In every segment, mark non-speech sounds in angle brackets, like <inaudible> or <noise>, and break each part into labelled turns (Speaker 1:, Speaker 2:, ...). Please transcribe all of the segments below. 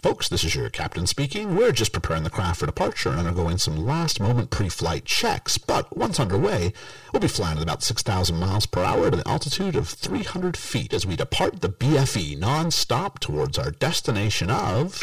Speaker 1: Folks, this is your captain speaking. We're just preparing the craft for departure and undergoing some last moment pre flight checks. But once underway, we'll be flying at about 6,000 miles per hour at an altitude of 300 feet as we depart the BFE non stop towards our destination of.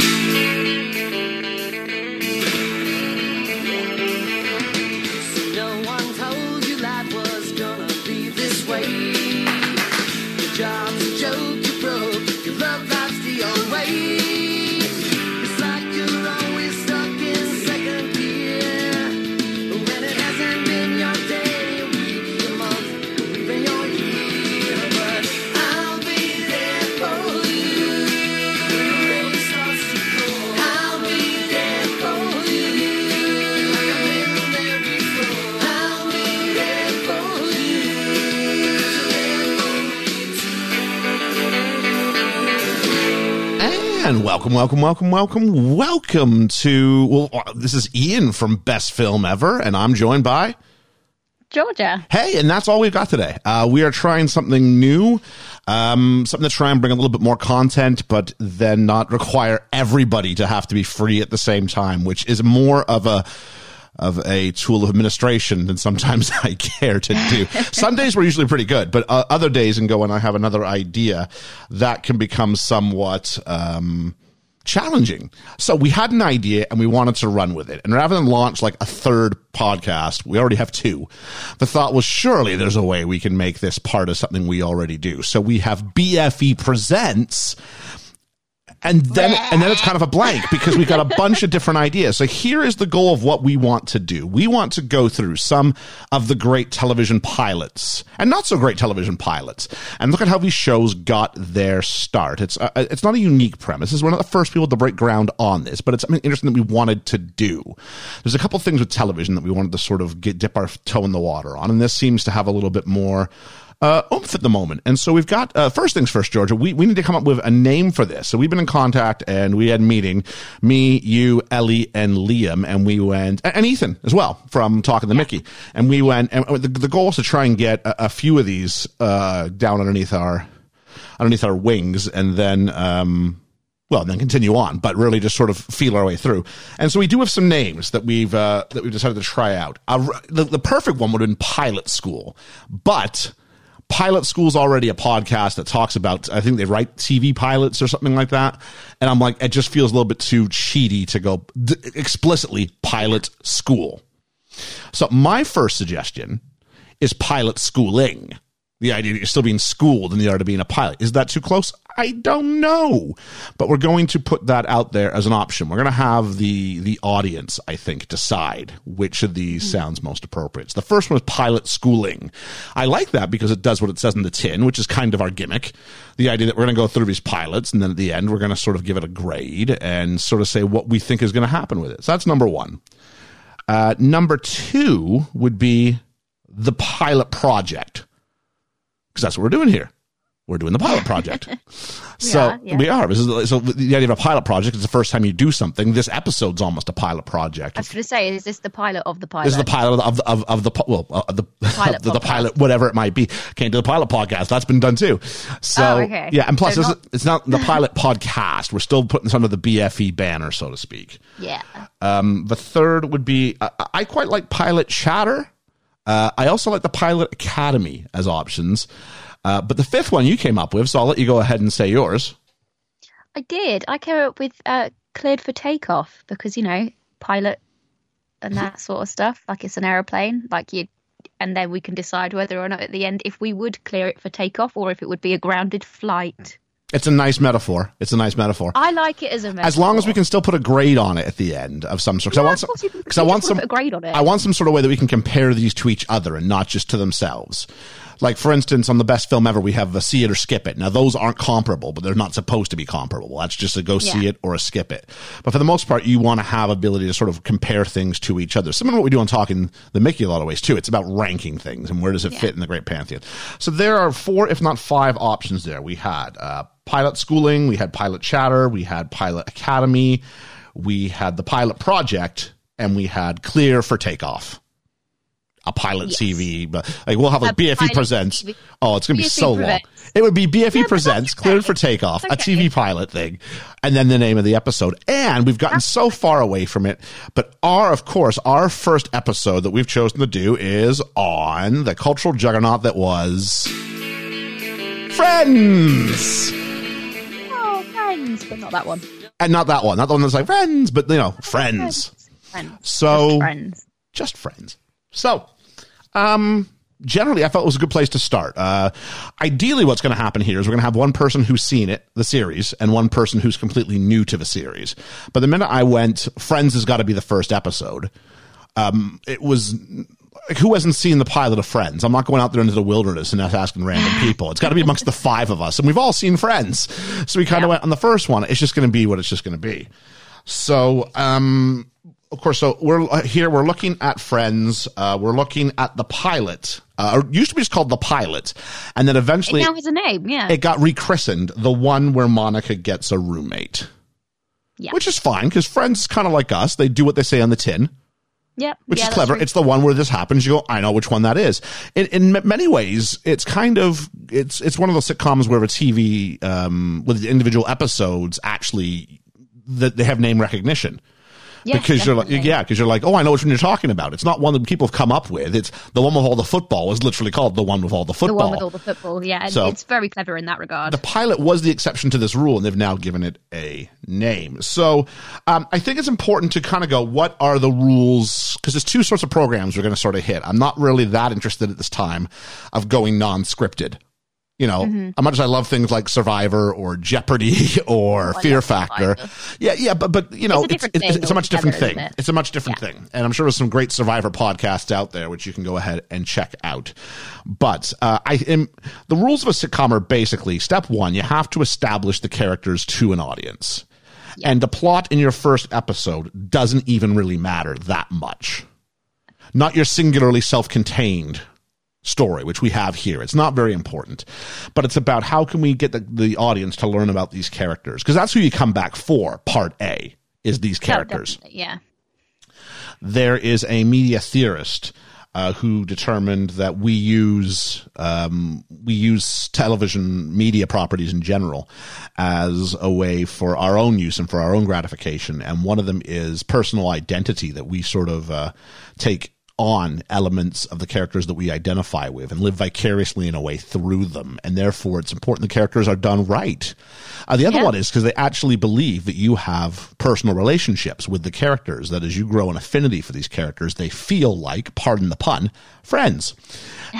Speaker 2: Welcome, welcome, welcome, welcome, welcome to. Well, uh, this is Ian from Best Film Ever, and I'm joined by.
Speaker 3: Georgia.
Speaker 2: Hey, and that's all we've got today. Uh, we are trying something new, um, something to try and bring a little bit more content, but then not require everybody to have to be free at the same time, which is more of a of a tool of administration than sometimes <laughs> I care to do. <laughs> Some days we're usually pretty good, but uh, other days and go and I have another idea that can become somewhat. Um, challenging. So we had an idea and we wanted to run with it. And rather than launch like a third podcast, we already have two. The thought was surely there's a way we can make this part of something we already do. So we have BFE presents and then and then it's kind of a blank because we've got a bunch of different ideas. So here is the goal of what we want to do. We want to go through some of the great television pilots and not so great television pilots and look at how these shows got their start. It's uh, it's not a unique premise. This is one of the first people to break ground on this, but it's something interesting that we wanted to do. There's a couple things with television that we wanted to sort of get dip our toe in the water on, and this seems to have a little bit more uh, oomph at the moment. And so we've got, uh, first things first, Georgia, we, we need to come up with a name for this. So we've been in contact and we had a meeting, me, you, Ellie, and Liam, and we went, and Ethan as well from Talking to Mickey. And we went, and the, the goal was to try and get a, a few of these, uh, down underneath our, underneath our wings and then, um, well, then continue on, but really just sort of feel our way through. And so we do have some names that we've uh, that we've decided to try out. Uh, the, the perfect one would have been Pilot School, but Pilot School's already a podcast that talks about. I think they write TV pilots or something like that, and I'm like, it just feels a little bit too cheaty to go d- explicitly Pilot School. So my first suggestion is Pilot Schooling. The idea that you're still being schooled in the art of being a pilot. Is that too close? I don't know. But we're going to put that out there as an option. We're going to have the the audience, I think, decide which of these sounds most appropriate. So the first one is pilot schooling. I like that because it does what it says in the tin, which is kind of our gimmick. The idea that we're going to go through these pilots and then at the end we're going to sort of give it a grade and sort of say what we think is going to happen with it. So that's number one. Uh, number two would be the pilot project because that's what we're doing here. We're doing the pilot <laughs> project. so
Speaker 3: are, yeah.
Speaker 2: we are. This is, so the idea of a pilot project is the first time you do something. This episode's almost a pilot project.
Speaker 3: I was going to say, is this the pilot of the pilot?
Speaker 2: This is the pilot of of of the well uh, the
Speaker 3: Pilot <laughs>
Speaker 2: the, the pilot whatever it might be. came to the pilot podcast. That's been done too. So
Speaker 3: Oh, okay.
Speaker 2: yeah, and plus
Speaker 3: So not-
Speaker 2: it's not the <laughs> pilot podcast. We're still putting this under the BFE banner, so to speak.
Speaker 3: Yeah.
Speaker 2: Um, the third would be uh, I quite like Pilot Chatter. Uh, I also like the Pilot Academy as options. Uh, but the fifth one you came up with, so I'll let you go ahead and say yours.
Speaker 3: I did. I came up with uh, cleared for takeoff because, you know, pilot and that sort of stuff. Like it's an aeroplane. Like you, and then we can decide whether or not at the end if we would clear it for takeoff or if it would be a grounded flight.
Speaker 2: It's a nice metaphor. It's a nice metaphor.
Speaker 3: I like it as a metaphor.
Speaker 2: as long as we can still put a grade on it at the end of some sort. 'Cause I
Speaker 3: Yeah,
Speaker 2: want
Speaker 3: of
Speaker 2: some, because I want some
Speaker 3: grade on it.
Speaker 2: I want some sort of way that we can compare these to each other and not just to themselves. Like for instance, on the best film ever, we have a see it or skip it. Now those aren't comparable, but they're not supposed to be comparable. That's just a go see it or a skip it. But for the most part, you want to have ability to sort of compare things to each other. Similar to what we do on talking the Mickey a lot of ways too. It's about ranking things and where does it fit in the great pantheon. So there are four, if not five, options there. We had uh, pilot schooling, we had pilot chatter, we had pilot academy, we had the pilot project, and we had clear for takeoff. A pilot
Speaker 3: Yes.
Speaker 2: TV, but like we'll have like
Speaker 3: A
Speaker 2: BFE presents.
Speaker 3: TV.
Speaker 2: Oh, it's gonna be
Speaker 3: BFE
Speaker 2: so long. It would be BFE
Speaker 3: but
Speaker 2: presents, cleared
Speaker 3: okay.
Speaker 2: for takeoff,
Speaker 3: It's
Speaker 2: a. TV pilot thing, and then the name of the episode. And we've gotten so far away from it, but our, of course, our first episode that we've chosen to do is on the cultural juggernaut that was Friends.
Speaker 3: Oh, friends, but not that one.
Speaker 2: And not that one, not the one that's like friends, but you know, friends.
Speaker 3: Friends.
Speaker 2: So
Speaker 3: Just friends.
Speaker 2: just friends. So, um, generally, I felt it was a good place to start. Uh, ideally, what's going to happen here is we're going to have one person who's seen it, the series, and one person who's completely new to the series. But the minute I went, Friends has got to be the first episode. Um, it was like, who hasn't seen the pilot of Friends? I'm not going out there into the wilderness and asking random <laughs> people. It's got to be amongst the five of us, and we've all seen Friends. So we kind of
Speaker 3: Yeah.
Speaker 2: went on the first one. It's just going to be what it's just going to be. So, um, of course, so we're uh, here. We're looking at Friends. Uh, we're looking at the pilot. Uh, or used to be just called the pilot, and then
Speaker 3: It
Speaker 2: eventually
Speaker 3: now has a name, yeah.
Speaker 2: it got rechristened. The one where Monica gets a roommate,
Speaker 3: yeah.
Speaker 2: which is fine because Friends is kind of like us. They do what they say on the tin
Speaker 3: yep.
Speaker 2: which
Speaker 3: yeah,
Speaker 2: is clever. It's the one where this happens. You go, I know which one that is. In, in m- many ways, it's kind of it's it's one of those sitcoms where a TV um, with the individual episodes actually that they have name recognition.
Speaker 3: Yeah,
Speaker 2: because you're like, yeah, because you're like, oh, I know which one you're talking about. It's not one that people have come up with. It's the one with all the football is literally called the one with all the football.
Speaker 3: The one with all the football, yeah.
Speaker 2: So-
Speaker 3: it's very clever in that regard.
Speaker 2: the pilot was the exception to this rule, and they've now given it a name. So um, I think it's important to kind of go, what are the rules? Because there's two sorts of programs we're going to sort of hit. I'm not really that interested at this time of going non-scripted. You know,
Speaker 3: Mm-hmm.
Speaker 2: as much as I love things like Survivor or Jeopardy <laughs> or
Speaker 3: I
Speaker 2: Fear Factor, yeah, yeah, but but you know,
Speaker 3: It's
Speaker 2: it's, it's a much different thing.
Speaker 3: it?
Speaker 2: It's a much different
Speaker 3: Yeah.
Speaker 2: thing, and I'm sure there's some great Survivor podcasts out there which you can go ahead and check out. But uh, I am the rules of a sitcom are basically step one: you have to establish the characters to an audience, and the plot in your first episode doesn't even really matter that much. Not your singularly self-contained story, which we have here. It's not very important, but it's about how can we get the, the audience to learn about these characters because that's who you come back for. Part A is these
Speaker 3: Oh,
Speaker 2: characters
Speaker 3: definitely, yeah.
Speaker 2: there is a media theorist uh, who determined that we use um, we use television media properties in general as a way for our own use and for our own gratification, and one of them is personal identity that we sort of uh, take on elements of the characters that we identify with and live vicariously in a way through them, and therefore it's important the characters are done right. Uh, the other
Speaker 3: Yeah.
Speaker 2: one is because they actually believe that you have personal relationships with the characters. That as you grow an affinity for these characters, they feel like, pardon the pun, friends.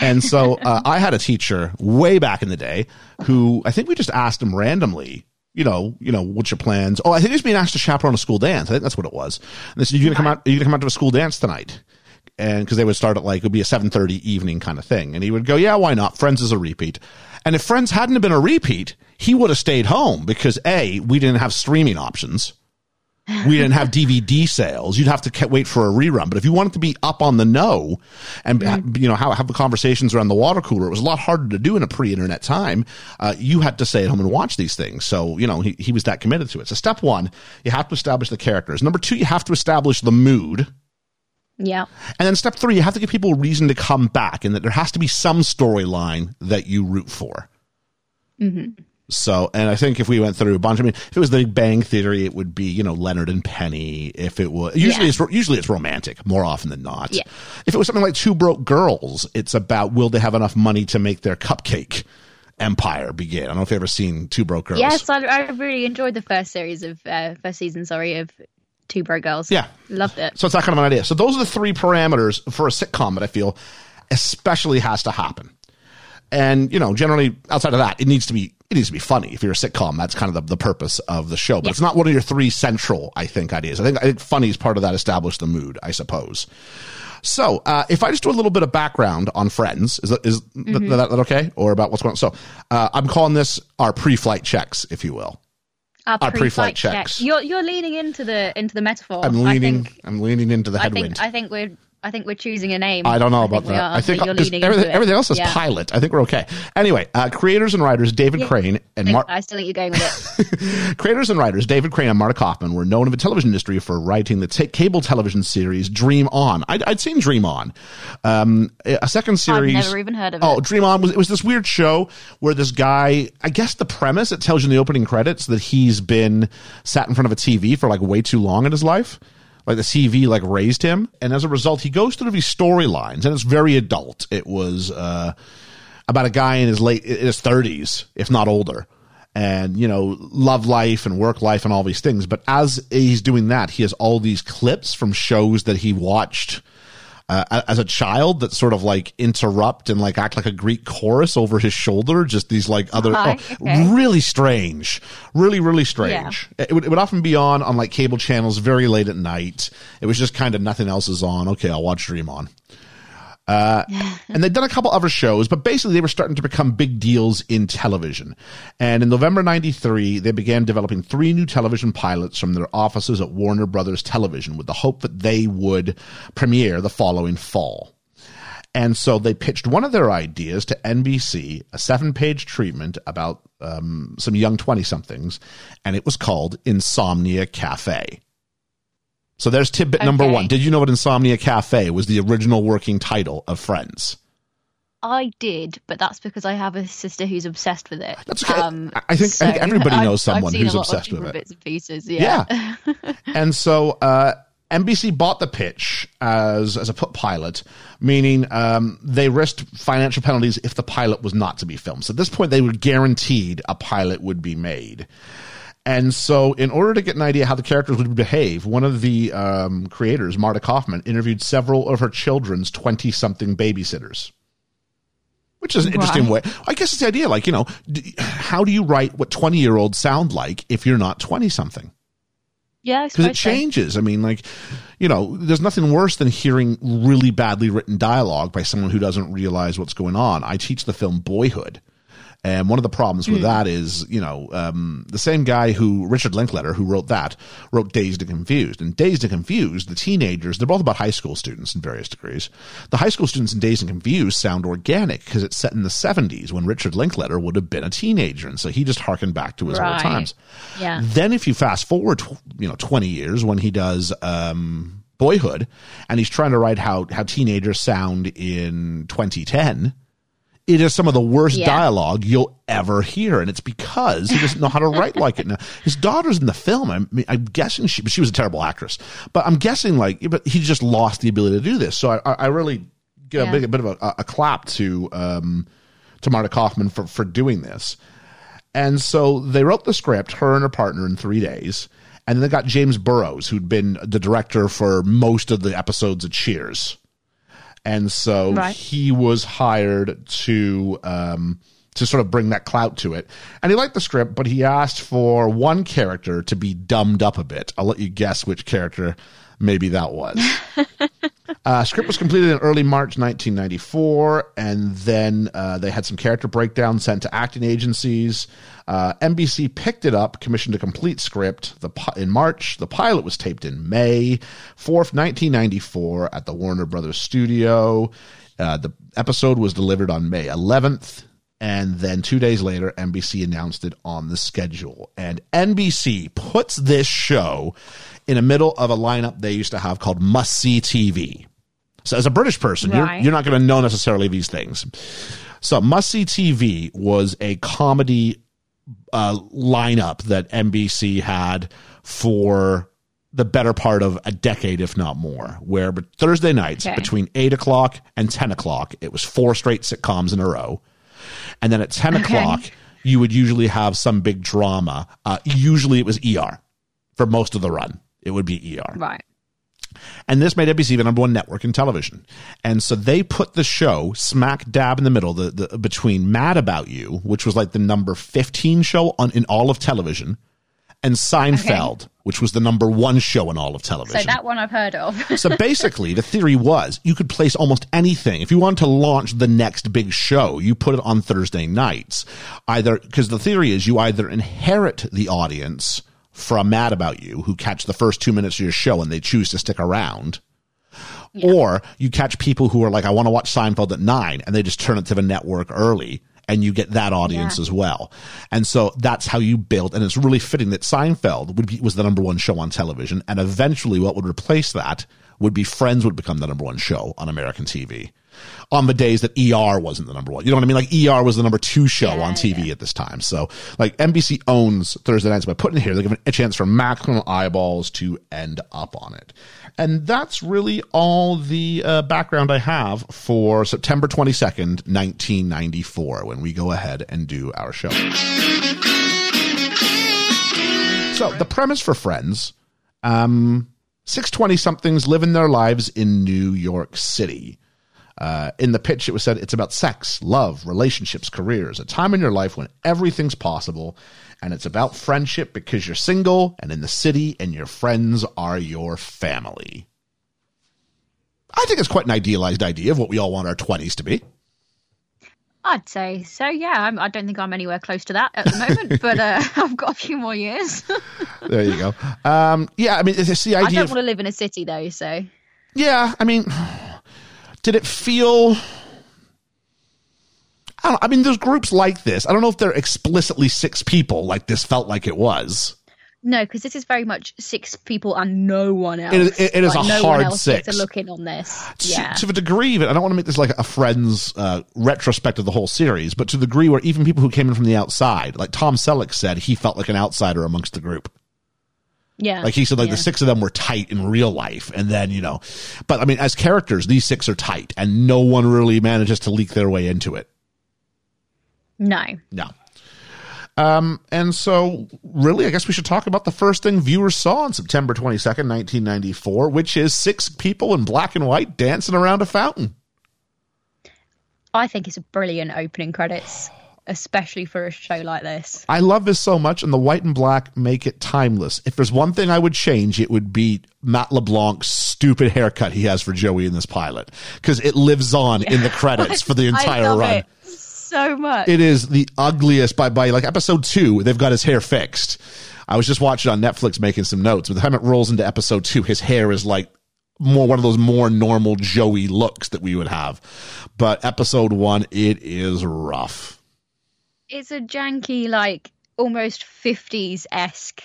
Speaker 2: And so <laughs> uh, I had a teacher way back in the day who I think we just asked him randomly. You know, you know, what's your plans? Oh, I think he was being asked to chaperone a school dance. I think that's what it was. And they said, "You gonna come out? Are you gonna come out to a school dance tonight?" And because they would start at like it would be a 7.30 evening kind of thing. And he would go yeah why not? Friends is a repeat. And if friends hadn't been a repeat he would have stayed home because a we didn't have streaming options. We didn't have dvd sales. You'd have to wait for a rerun. But if you wanted to be up on the know and ha- you know have, have the conversations around the water cooler it was a lot harder to do in a pre-internet time uh, you had to stay at home and watch these things. So you know he, he was that committed to it. So step one you have to establish the characters. Number two you have to establish the mood
Speaker 3: Yeah.
Speaker 2: and then step three, you have to give people a reason to come back and that there has to be some storyline that you root for. So, and I think if we went through a bunch, I mean, if it was the Big Bang Theory, it would be, you know, Leonard and Penny. If it was, usually
Speaker 3: Yeah.
Speaker 2: it's, usually it's romantic more often than not.
Speaker 3: Yeah.
Speaker 2: If it was something like Two Broke Girls, it's about will they have enough money to make their cupcake empire begin? I don't know if you've ever seen Two Broke Girls.
Speaker 3: Yes, I, I really enjoyed the first series of uh, first season. Sorry, of Two Bro Girls.
Speaker 2: Yeah.
Speaker 3: loved it.
Speaker 2: So it's that kind of an idea. So those are the three parameters for a sitcom that I feel especially has to happen. And you know, generally outside of that, it needs to be it needs to be funny. If you're a sitcom, that's kind of the, the purpose of the show. But
Speaker 3: Yeah.
Speaker 2: it's not one of your three central, I think, ideas. I think I think funny is part of that establish the mood, I suppose. So, uh, if I just do a little bit of background on Friends, is that, is
Speaker 3: Mm-hmm.
Speaker 2: that, that okay, or about what's going on? So, uh, I'm calling this our pre-flight checks, if you will.
Speaker 3: Our,
Speaker 2: Our pre-flight
Speaker 3: check.
Speaker 2: checks.
Speaker 3: You're you're leaning into the into the metaphor.
Speaker 2: I'm
Speaker 3: I
Speaker 2: leaning.
Speaker 3: think,
Speaker 2: I'm leaning into the
Speaker 3: I
Speaker 2: headwind.
Speaker 3: think I think we're I think we're choosing a name.
Speaker 2: I don't know about that.
Speaker 3: are.
Speaker 2: I think
Speaker 3: leading
Speaker 2: everything, everything else is
Speaker 3: Yeah.
Speaker 2: pilot. I think we're okay. Anyway, uh, creators and writers David
Speaker 3: Yeah.
Speaker 2: Crane and Mark.
Speaker 3: I still think you're going with it. <laughs>
Speaker 2: Creators and writers David Crane and Marta Kauffman were known in the television industry for writing the ta cable television series Dream On. I'd, I'd seen Dream On. Um, a second series.
Speaker 3: I've never even heard of
Speaker 2: Oh,
Speaker 3: it.
Speaker 2: Oh, Dream On was it was this weird show where this guy. I guess the premise it tells you in the opening credits that he's been sat in front of a TV for like way too long in his life. Like the CV like raised him, and as a result, he goes through these storylines, and it's very adult. It was. uh about a guy in his late in his 30s if not older and you know love life and work life and all these things but as he's doing that he has all these clips from shows that he watched uh, as a child that sort of like interrupt and like act like a Greek chorus over his shoulder. Just these like other, oh,
Speaker 3: okay.
Speaker 2: really strange, really really strange. It would it would often be on on like cable channels very late at night. It was just kind of nothing else is on. Okay, I'll watch Dream on and they'd done a couple other shows, but basically they were starting to become big deals in television. And in November 93, they began developing three new television pilots from their offices at Warner Brothers Television with the hope that they would premiere the following fall. And so they pitched one of their ideas to NBC, a seven page treatment about um, some young 20 somethings, and it was called Insomnia Cafe. So there's tidbit number one. Did you know that Insomnia Cafe was the original working title of Friends?
Speaker 3: I did, but that's because I have a sister who's obsessed with it. Um,
Speaker 2: That's okay. I- I think- I think everybody <laughs> knows someone who's
Speaker 3: a lot of
Speaker 2: obsessed with it.
Speaker 3: Bits and pieces, yeah. yeah. <laughs>
Speaker 2: and so uh, NBC bought the pitch as as a pilot, meaning um, they risked financial penalties if the pilot was not to be filmed. So at this point, they were guaranteed a pilot would be made. And so, in order to get an idea how the characters would behave, one of the um, creators, Marta Kauffman, interviewed several of her children's 20 something babysitters. Which is an interesting way. I guess it's the idea, like, you know, d- how do you write what 20 year olds sound like if you're not 20 something?
Speaker 3: yeah,
Speaker 2: because it changes. I mean, like, you know, there's nothing worse than hearing really badly written dialogue by someone who doesn't realize what's going on. I teach the film Boyhood. And one of the problems with that is, you know, um, the same guy who, Richard Linklater, who wrote that, wrote Dazed and Confused. And Dazed and Confused, the teenagers, they're both about high school students in various degrees. The high school students in Dazed and Confused sound organic because it's set in the 70s when Richard Linklater would have been a teenager. And so he just harkened back to his old times.
Speaker 3: Yeah.
Speaker 2: Then if you fast forward, you know, 20 years when he does, um, Boyhood and he's trying to write how, how teenagers sound in 2010, it is some of the worst
Speaker 3: Yeah.
Speaker 2: dialogue you'll ever hear. And it's because he doesn't know how to write like it now. <laughs> His daughter's in the film. I mean, I'm guessing she, but she was a terrible actress, but I'm guessing like, but he just lost the ability to do this. So I, I really give a, big, a bit of a, a clap to, um, to Marta Kauffman for, for doing this. And so they wrote the script, her and her partner, in three days. And then they got James Burrows, who'd been the director for most of the episodes of Cheers. And so
Speaker 3: Right.
Speaker 2: he was hired to um, to sort of bring that clout to it. And he liked the script, but he asked for one character to be dumbed up a bit. I'll let you guess which character maybe that was. <laughs> Uh, script was completed in early March 1994, and then uh, they had some character breakdowns sent to acting agencies. Uh, NBC picked it up, commissioned a complete script the, in March. The pilot was taped in May 4th, 1994, at the Warner Brothers studio. Uh, the episode was delivered on May 11th. And then two days later, NBC announced it on the schedule. And NBC puts this show in the middle of a lineup they used to have called Must See TV. So, as a British person, you're, you're not going to know necessarily these things. So, Must See TV was a comedy uh, lineup that NBC had for the better part of a decade, if not more, where Thursday nights
Speaker 3: Okay.
Speaker 2: between 8 o'clock and 10 o'clock, it was four straight sitcoms in a row. And then at 10 o'clock, you would usually have some big drama. Uh, usually it was ER for most of the run. It would be ER.
Speaker 3: Right.
Speaker 2: And this made NBC the number one network in television. And so they put the show smack dab in the middle, the, the between Mad About You, which was like the number 15 show on in all of television, and Seinfeld, which was the number one show in all of television.
Speaker 3: So that one I've heard of. <laughs>
Speaker 2: So basically, the theory was you could place almost anything. If you wanted to launch the next big show, you put it on Thursday nights. Either, because the theory is you either inherit the audience from Mad About You, who catch the first two minutes of your show and they choose to stick around, Or you catch people who are like, I want to watch Seinfeld at nine, and they just turn it to the network early. And you get that audience
Speaker 3: Yeah.
Speaker 2: as well, and so that's how you build. And it's really fitting that Seinfeld would be was the number one show on television, and eventually, what would replace that would be Friends would become the number one show on American TV. On the days that ER wasn't the number one, you know what I mean? Like ER was the number two show
Speaker 3: Yeah,
Speaker 2: on TV at this time. So like NBC owns Thursday nights by putting it here. They're giving a chance for maximum eyeballs to end up on it. And that's really all the uh, background I have for September 22nd, 1994, when we go ahead and do our show. So the premise for Friends, um, 620 somethings living their lives in New York City. Uh, in the pitch, it was said it's about sex, love, relationships, careers, a time in your life when everything's possible. And it's about friendship because you're single and in the city and your friends are your family. I think it's quite an idealized idea of what we all want our 20s to be.
Speaker 3: I'd say so. Yeah, I'm, I don't think I'm anywhere close to that at the moment, <laughs> but uh, <laughs> I've got a few more years. <laughs>
Speaker 2: There you go. Um, yeah, I mean, it's the idea.
Speaker 3: I don't
Speaker 2: of.
Speaker 3: want to live in a city though, so
Speaker 2: Yeah, I mean, did it feel? I, don't, I mean, there's groups like this. I don't know if they're explicitly six people, like this felt like it was.
Speaker 3: no, because this is very much six people and no one else.
Speaker 2: It is- it- it is
Speaker 3: Like,
Speaker 2: a
Speaker 3: no
Speaker 2: hard
Speaker 3: one else gets
Speaker 2: six.
Speaker 3: a look in on this.
Speaker 2: To,
Speaker 3: Yeah,
Speaker 2: to the degree that I don't want to make this like a Friends uh, retrospect of the whole series, but to the degree where even people who came in from the outside, like Tom Selleck said, he felt like an outsider amongst the group.
Speaker 3: Yeah.
Speaker 2: Like he said, like
Speaker 3: yeah.
Speaker 2: the six of them were tight in real life, and then you know, but I mean, as characters, these six are tight, and no one really manages to leak their way into it.
Speaker 3: No,
Speaker 2: No. Um, and so really, I guess we should talk about the first thing viewers saw on September 22nd, 1994, which is six people in black and white dancing around a fountain.
Speaker 3: I think it's a brilliant opening credits, especially for a show like this.
Speaker 2: I love this so much, and the white and black make it timeless. If there's one thing I would change, it would be Matt LeBlanc's stupid haircut he has for Joey in this pilot, because it lives on in the <laughs> credits for the entire run.
Speaker 3: it so much.
Speaker 2: it is the ugliest by by like episode two they've got his hair fixed i was just watching on netflix making some notes by the time it rolls into episode two his hair is like more one of those more normal joey looks that we would have but episode one it is rough
Speaker 3: it's a janky, like almost fifties esque,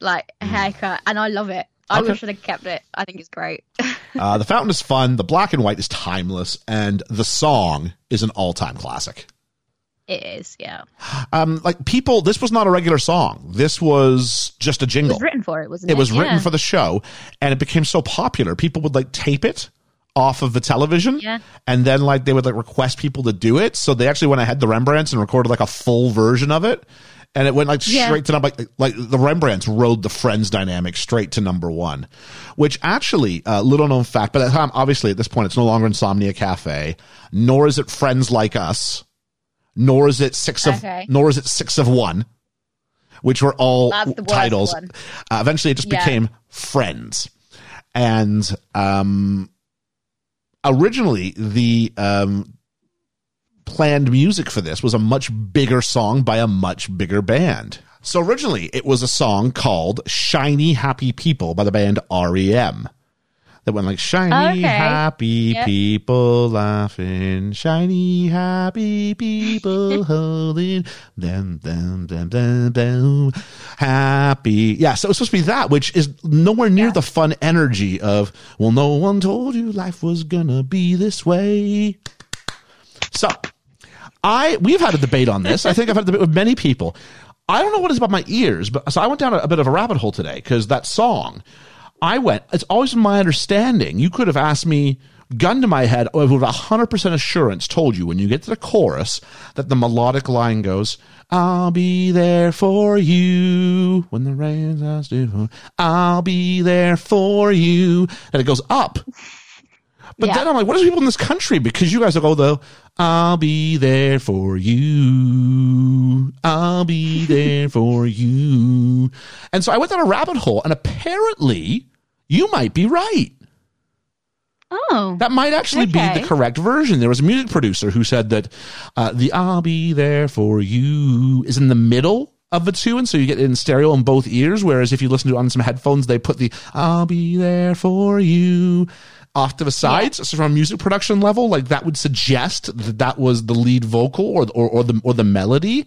Speaker 3: like haircut, and I love it. I
Speaker 2: Okay.
Speaker 3: wish I'd have kept it. I think it's great. <laughs>
Speaker 2: uh, the fountain is fun the black and white is timeless and the song is an all-time classic
Speaker 3: it is, yeah. <gasps>
Speaker 2: um like people this was not a regular song this was just a
Speaker 3: It
Speaker 2: jingle
Speaker 3: was written for it, wasn't it?
Speaker 2: it was written
Speaker 3: Yeah.
Speaker 2: for the show and it became so popular people would like tape it off of the television
Speaker 3: Yeah.
Speaker 2: and then like they would like request people to do it so they actually went ahead the rembrandts and recorded like a full version of it and it went like
Speaker 3: Yeah.
Speaker 2: straight to number like, like the rembrandts rode the friends dynamic straight to number one which actually uh, little known fact but at the time obviously at this point it's no longer insomnia cafe nor is it friends like us nor is it six of
Speaker 3: Okay.
Speaker 2: nor is it six of one which were all
Speaker 3: That's the worst
Speaker 2: titles uh, eventually, it just
Speaker 3: Yeah.
Speaker 2: became Friends, and um, originally the um, planned music for this was a much bigger song by a much bigger band. So originally, it was a song called "Shiny Happy People" by the band REM. That went like shiny
Speaker 3: Okay.
Speaker 2: happy
Speaker 3: Yep.
Speaker 2: people laughing, shiny happy people <laughs> holding them, them, them, them, them, happy. Yeah, so it's supposed to be that, which is nowhere near
Speaker 3: Yeah.
Speaker 2: the fun energy of, well, no one told you life was gonna be this way. So, I we've had a debate on this. I think I've had a debate with many people. I don't know what it is about my ears, but so I went down a, a bit of a rabbit hole today because that song. I went. It's always been my understanding. You could have asked me, gun to my head, I would have hundred percent assurance told you when you get to the chorus that the melodic line goes, "I'll be there for you when the rain starts to. I'll be there for you," and it goes up. But
Speaker 3: Yeah.
Speaker 2: then I'm like, what is people in this country? Because you guys will go though, I'll be there for you. I'll be <laughs> there for you. And so I went down a rabbit hole and apparently you might be right.
Speaker 3: Oh,
Speaker 2: That might actually be the correct version. There was a music producer who said that uh, the I'll be there for you is in the middle of the two. And so you get it in stereo in both ears. Whereas if you listen to it on some headphones, they put the I'll be there for you. Off to the sides, so from a music production level, like that would suggest that that was the lead vocal or or, or the or the melody.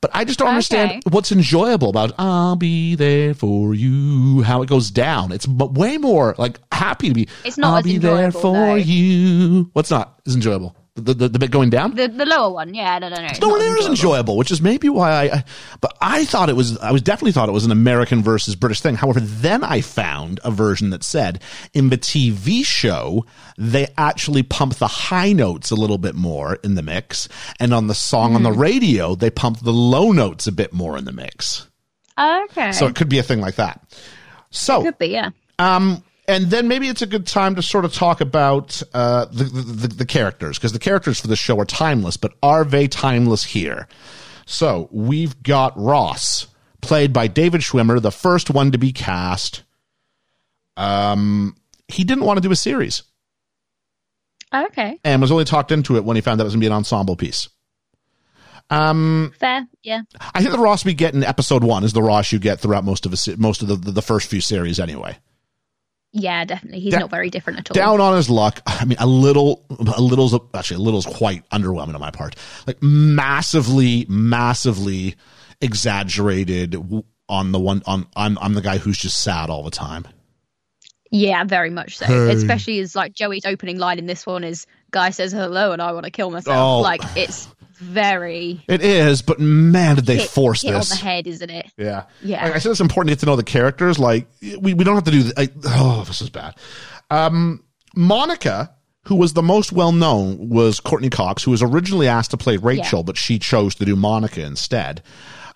Speaker 2: But I just don't understand
Speaker 3: Okay.
Speaker 2: what's enjoyable about "I'll be there for you." How it goes down. It's way more like happy to be.
Speaker 3: It's not
Speaker 2: I'll be there for
Speaker 3: though.
Speaker 2: you. What's not is enjoyable? The, the the bit going down.
Speaker 3: The the lower one, yeah, no, no, no. it's
Speaker 2: No,
Speaker 3: not
Speaker 2: it
Speaker 3: as
Speaker 2: is enjoyable, which is maybe why I, I. But I thought it was. I was definitely thought it was an American versus British thing. However, then I found a version that said in the TV show they actually pump the high notes a little bit more in the mix, and on the song on the
Speaker 3: Hmm.
Speaker 2: radio they pump the low notes a bit more in the mix.
Speaker 3: Okay.
Speaker 2: So it could be a thing like that. So
Speaker 3: Could be, yeah.
Speaker 2: um, and then maybe it's a good time to sort of talk about uh, the, the, the characters because the characters for the show are timeless, but are they timeless here? So we've got Ross, played by David Schwimmer, the first one to be cast. Um, he didn't want to do a series
Speaker 3: Okay.
Speaker 2: and was only talked into it when he found out it was going to be an ensemble piece. Um,
Speaker 3: Fair, yeah.
Speaker 2: I think the Ross we get in episode one is the Ross you get throughout most of se- most of the, the first few series anyway.
Speaker 3: Yeah, definitely. He's
Speaker 2: Da-
Speaker 3: not very different at all.
Speaker 2: down on his luck. I mean, a little, a little's actually a little's quite underwhelming on my part. Like massively, massively exaggerated on the one on. I'm I'm the guy who's just sad all the time.
Speaker 3: Yeah, very much so. Especially as like Joey's opening line in this one is guy says hello and I want to kill myself.
Speaker 2: Oh.
Speaker 3: Like it's very
Speaker 2: It is, but man, did they
Speaker 3: hit,
Speaker 2: force
Speaker 3: hit
Speaker 2: this?
Speaker 3: on the head, isn't it?
Speaker 2: Yeah.
Speaker 3: Yeah.
Speaker 2: Like I said it's important to get to know the characters. Like we, we don't have to do. I, oh, this is bad. Um, Monica, who was the most well known, was Courteney Cox, who was originally asked to play Rachel, but she chose to do Monica instead.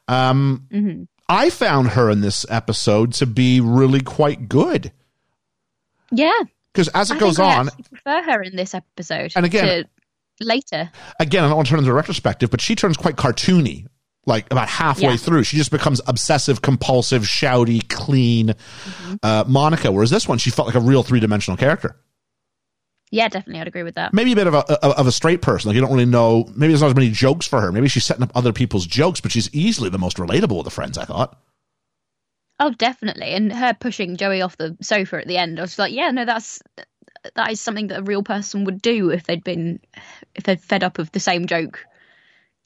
Speaker 2: Um,
Speaker 3: Mm-hmm.
Speaker 2: I found her in this episode to be really quite good
Speaker 3: Yeah.
Speaker 2: because as it
Speaker 3: I
Speaker 2: goes
Speaker 3: I
Speaker 2: on,
Speaker 3: actually prefer her in this episode.
Speaker 2: And again-
Speaker 3: to later.
Speaker 2: again, I don't want to turn into a retrospective, but she turns quite cartoony. Like about halfway
Speaker 3: Yeah.
Speaker 2: through, she just becomes obsessive, compulsive, shouty, clean
Speaker 3: Mm-hmm.
Speaker 2: uh, Monica. Whereas this one, she felt like a real three dimensional character.
Speaker 3: Yeah, definitely I'd agree with that.
Speaker 2: Maybe a bit of a of a straight person. Like you don't really know. Maybe there's not as many jokes for her. Maybe she's setting up other people's jokes, but she's easily the most relatable of the friends. I thought.
Speaker 3: Oh, definitely. And her pushing Joey off the sofa at the end, I was like, yeah, no, that's that is something that a real person would do if they'd been if they'd fed up of the same joke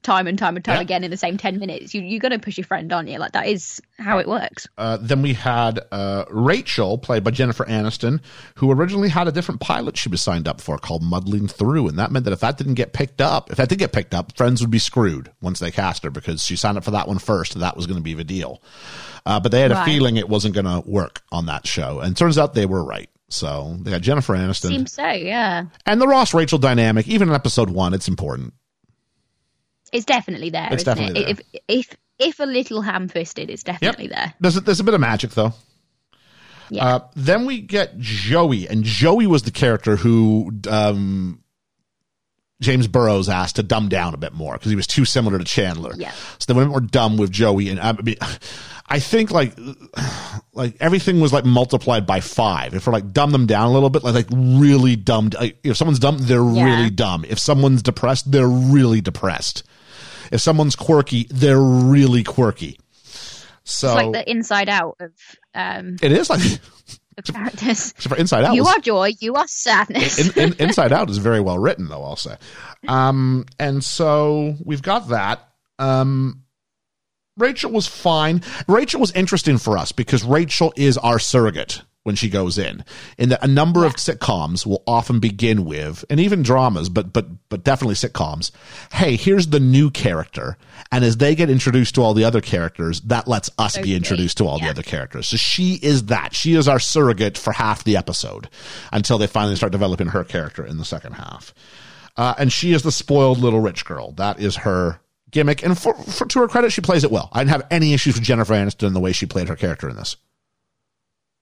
Speaker 3: time and time and time
Speaker 2: Yeah.
Speaker 3: again in the same ten minutes. You you're gonna push your friend, aren't you? Like that is how it works.
Speaker 2: Uh, then we had uh, Rachel, played by Jennifer Aniston, who originally had a different pilot she was signed up for called Muddling Through. And that meant that if that didn't get picked up, if that did get picked up, Friends would be screwed once they cast her because she signed up for that one first. That was going to be the deal. Uh, but they had a feeling it wasn't going to work on that show. And turns out they were right. So they got Jennifer Aniston
Speaker 3: Seems so, yeah.
Speaker 2: and the Ross Rachel dynamic. Even in episode one, it's important.
Speaker 3: It's definitely there,
Speaker 2: It's
Speaker 3: isn't
Speaker 2: definitely
Speaker 3: it? If if if a little ham fisted, it's definitely there.
Speaker 2: There's a, there's a bit of magic though.
Speaker 3: Yeah.
Speaker 2: Uh, then we get Joey, and Joey was the character who um, James Burrows asked to dumb down a bit more because he was too similar to Chandler.
Speaker 3: Yeah.
Speaker 2: So they went more dumb with Joey, and I mean, I think like like everything was like multiplied by five. If we're like dumb them down a little bit, like like really dumb. Like, if someone's dumb, they're
Speaker 3: Yeah.
Speaker 2: really dumb. If someone's depressed, they're really depressed. If someone's quirky, they're really quirky. So
Speaker 3: it's like the inside out of um
Speaker 2: it is like <laughs>
Speaker 3: characters. <laughs>
Speaker 2: except for Inside Out.
Speaker 3: you
Speaker 2: was-
Speaker 3: are joy, you are sadness.
Speaker 2: in, in, <laughs> Inside Out is very well written, though. I'll say. Um, and so we've got that. Um, Rachel was fine. Rachel was interesting for us because Rachel is our surrogate when she goes in. In that a number of sitcoms will often begin with, and even dramas, but but but definitely sitcoms. Hey, here's the new character, and as they get introduced to all the other characters, that lets us be introduced to all the other characters. So she is that. She is our surrogate for half the episode until they finally start developing her character in the second half. Uh, and she is the spoiled little rich girl. That is her gimmick. And for, for to her credit, she plays it well. I didn't have any issues with Jennifer Aniston the way she played her character in this.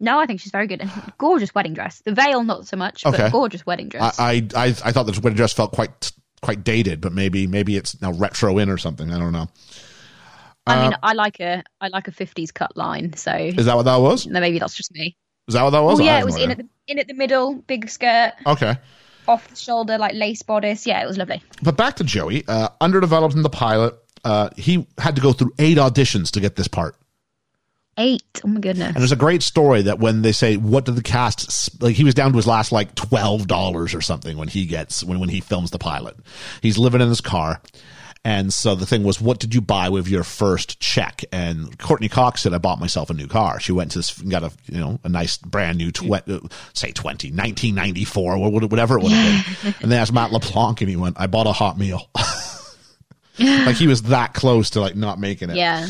Speaker 3: no, I think she's very good. And gorgeous wedding dress. The veil, not so much,
Speaker 2: Okay.
Speaker 3: but gorgeous wedding dress.
Speaker 2: I, I, I, I thought the wedding dress felt quite quite dated, but maybe maybe it's now retro in or something. I don't know.
Speaker 3: I mean, uh, I like a I like a fifties cut line, so
Speaker 2: Is that what that was?
Speaker 3: no, maybe that's just me.
Speaker 2: Is that what that was?
Speaker 3: Oh yeah, it was in at the in at the middle, big skirt,
Speaker 2: Okay.
Speaker 3: Off the shoulder, like lace bodice. Yeah, it was lovely.
Speaker 2: But back to Joey, uh, underdeveloped in the pilot. Uh, he had to go through eight auditions to get this part.
Speaker 3: Eight. Oh my goodness.
Speaker 2: And there's a great story that when they say, what did the cast, like he was down to his last like $12 or something when he gets, when, when he films the pilot. He's living in his car. And so the thing was, what did you buy with your first check? And Courteney Cox said, I bought myself a new car. She went to this, got a, you know, a nice brand new, tw- uh, say 20, 1994, or whatever it would have been. And they asked Matt LeBlanc and he went, I bought a hot meal. <laughs> like he was that close to like not making it
Speaker 3: yeah.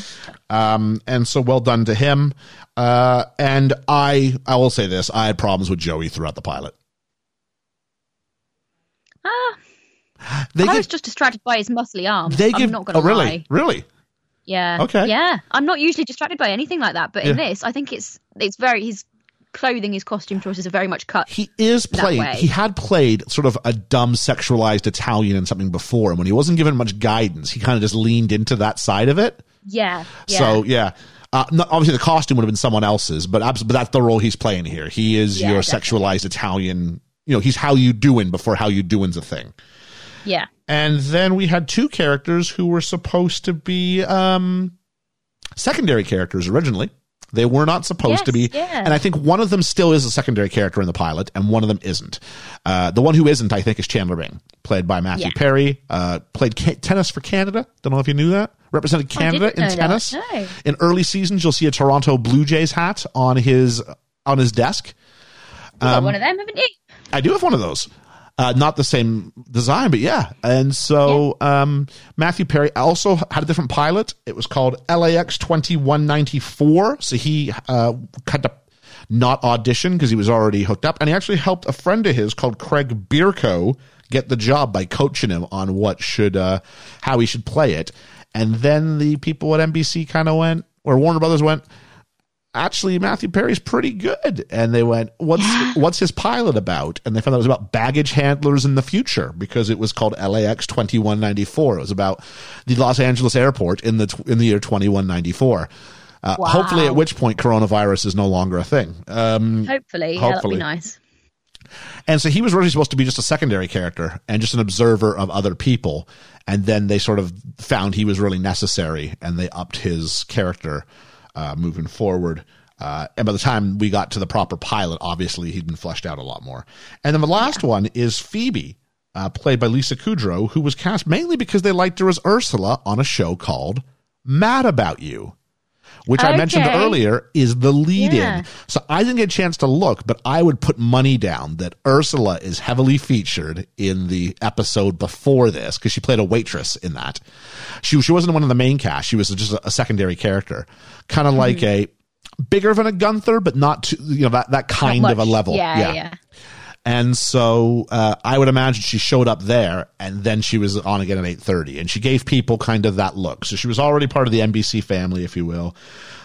Speaker 2: um, and so well done to him. Uh, and I, I will say this: I had problems with Joey throughout the pilot. They
Speaker 3: I
Speaker 2: give,
Speaker 3: was just distracted by his muscly arm.
Speaker 2: they give,
Speaker 3: I'm not going to
Speaker 2: oh really,
Speaker 3: lie.
Speaker 2: really?
Speaker 3: Yeah.
Speaker 2: Okay.
Speaker 3: Yeah. I'm not usually distracted by anything like that, but in
Speaker 2: Yeah.
Speaker 3: this, I think it's it's very his clothing, his costume choices are very much cut.
Speaker 2: He is played. He had played sort of a dumb, sexualized Italian in something before, and when he wasn't given much guidance, he kind of just leaned into that side of it.
Speaker 3: Yeah. yeah.
Speaker 2: So yeah. Uh, no, obviously, the costume would have been someone else's, but, abs- but that's the role he's playing here. He is
Speaker 3: Yeah,
Speaker 2: your
Speaker 3: definitely.
Speaker 2: sexualized Italian. You know, he's how you doing before how you doing's a thing.
Speaker 3: Yeah.
Speaker 2: And then we had two characters who were supposed to be um, secondary characters originally. They were not supposed to be.
Speaker 3: Yeah.
Speaker 2: And I think one of them still is a secondary character in the pilot, and one of them isn't. Uh, the one who isn't, I think, is Chandler Bing, played by Matthew
Speaker 3: Yeah.
Speaker 2: Perry. Uh, played ca- tennis for Canada. Don't know if you knew that. Represented Canada in tennis.
Speaker 3: No.
Speaker 2: In early seasons, you'll see a Toronto Blue Jays hat on his on his desk.
Speaker 3: You got
Speaker 2: Um,
Speaker 3: one of them, haven't you?
Speaker 2: I do have one of those. Uh, not the same design, but yeah. And so um, Matthew Perry also had a different pilot. It was called LAX 2194. So he uh, had to not audition because he was already hooked up. And he actually helped a friend of his called Craig Bierko get the job by coaching him on what should, uh, how he should play it. And then the people at NBC kind of went, or Warner Brothers went, actually Matthew Perry's pretty good. And they went, what's what's his pilot about? And they found out it was about baggage handlers in the future because it was called LAX 2194. It was about the Los Angeles airport in the in the year 2194. Uh,
Speaker 3: Wow.
Speaker 2: Hopefully, at which point coronavirus is no longer a thing. Um,
Speaker 3: Hopefully. Yeah, that'd
Speaker 2: hopefully.
Speaker 3: be nice.
Speaker 2: and so he was really supposed to be just a secondary character and just an observer of other people. And then they sort of found he was really necessary and they upped his character uh, moving forward. Uh, and by the time we got to the proper pilot, obviously he'd been fleshed out a lot more. And then the last one is Phoebe, uh, played by Lisa Kudrow, who was cast mainly because they liked her as Ursula on a show called Mad About You which I mentioned earlier is the lead
Speaker 3: Yeah.
Speaker 2: in. So I didn't get a chance to look, but I would put money down that Ursula is heavily featured in the episode before this because she played a waitress in that. She, she wasn't one of the main cast. She was just a, a secondary character, kind of like mm-hmm. a bigger than a Gunther, but not too, you know, that, that kind of a level.
Speaker 3: Yeah, yeah.
Speaker 2: And so uh, I would imagine she showed up there, and then she was on again at eight thirty, and she gave people kind of that look. So she was already part of the NBC family, if you will.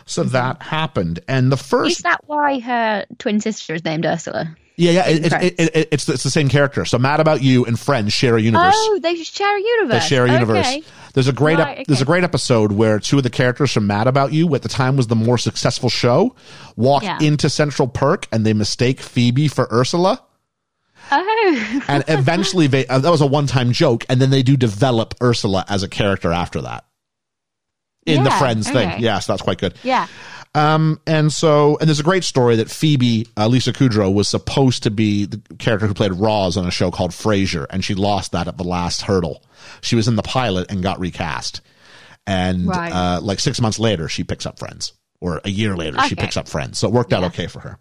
Speaker 2: So that happened, and the first Is
Speaker 3: that why her twin sister is named Ursula?
Speaker 2: yeah, yeah, it, it, it, it, it's it's the same character. So Mad About You and Friends share a universe.
Speaker 3: Oh, they share a universe.
Speaker 2: They share a universe.
Speaker 3: Okay.
Speaker 2: There's a great
Speaker 3: Right,
Speaker 2: ep- there's a great episode where two of the characters from Mad About You, at the time was the more successful show, walk
Speaker 3: Yeah.
Speaker 2: into Central Perk and they mistake Phoebe for Ursula.
Speaker 3: Oh,
Speaker 2: and eventually they uh, that was a one-time joke and then they do develop ursula as a character after that. In the
Speaker 3: Yeah,
Speaker 2: friends thing.
Speaker 3: Yes,
Speaker 2: yeah so that's quite good.
Speaker 3: Yeah.
Speaker 2: um and so and there's a great story that phoebe uh, lisa kudrow was supposed to be the character who played roz on a show called frasier and she lost that at the last hurdle. She was in the pilot and got recast. And
Speaker 3: Right.
Speaker 2: uh like six months later she picks up friends. Or a year later she picks up friends. So it worked out
Speaker 3: Yeah.
Speaker 2: okay for her.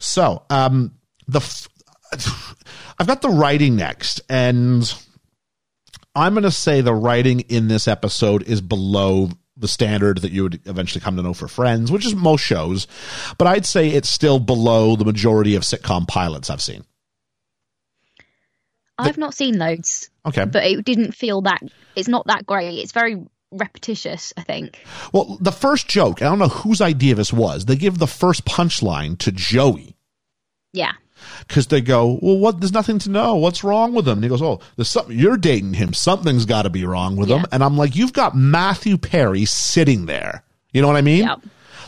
Speaker 2: So, um, the f- I've got the writing next, and I'm going to say the writing in this episode is below the standard that you would eventually come to know for Friends, which is most shows, but I'd say it's still below the majority of sitcom pilots I've seen.
Speaker 3: I've not seen loads,
Speaker 2: Okay.
Speaker 3: but it didn't feel that. It's not that great. It's very repetitious. I think.
Speaker 2: Well, the first joke, I don't know whose idea this was. They give the first punchline to Joey.
Speaker 3: Yeah.
Speaker 2: Because they go, well, what? There's nothing to know. What's wrong with him? And he goes, oh, there's something. You're dating him. Something's got to be wrong with him. And I'm like, you've got Matthew Perry sitting there. You know what I mean?
Speaker 3: Yep.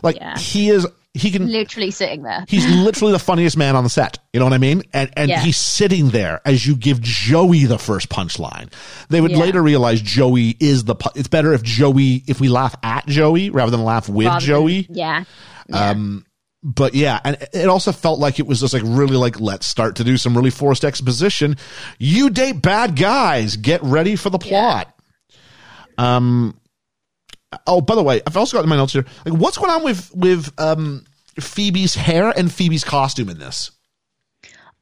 Speaker 2: Like
Speaker 3: Yeah.
Speaker 2: he is. he can
Speaker 3: Literally sitting there.
Speaker 2: He's <laughs> literally the funniest man on the set. You know what I mean? And and
Speaker 3: Yeah.
Speaker 2: he's sitting there as you give Joey the first punchline. They would
Speaker 3: Yeah.
Speaker 2: later realize Joey is the. It's better if Joey if we laugh at Joey rather than laugh with
Speaker 3: rather than-
Speaker 2: Joey.
Speaker 3: yeah. Um, yeah.
Speaker 2: But yeah, and it also felt like it was just like really like let's start to do some really forced exposition. You date bad guys. Get ready for the plot. Um. Oh, by the way, I've also got in my notes here. Like, what's going on with with um Phoebe's hair and Phoebe's costume in this?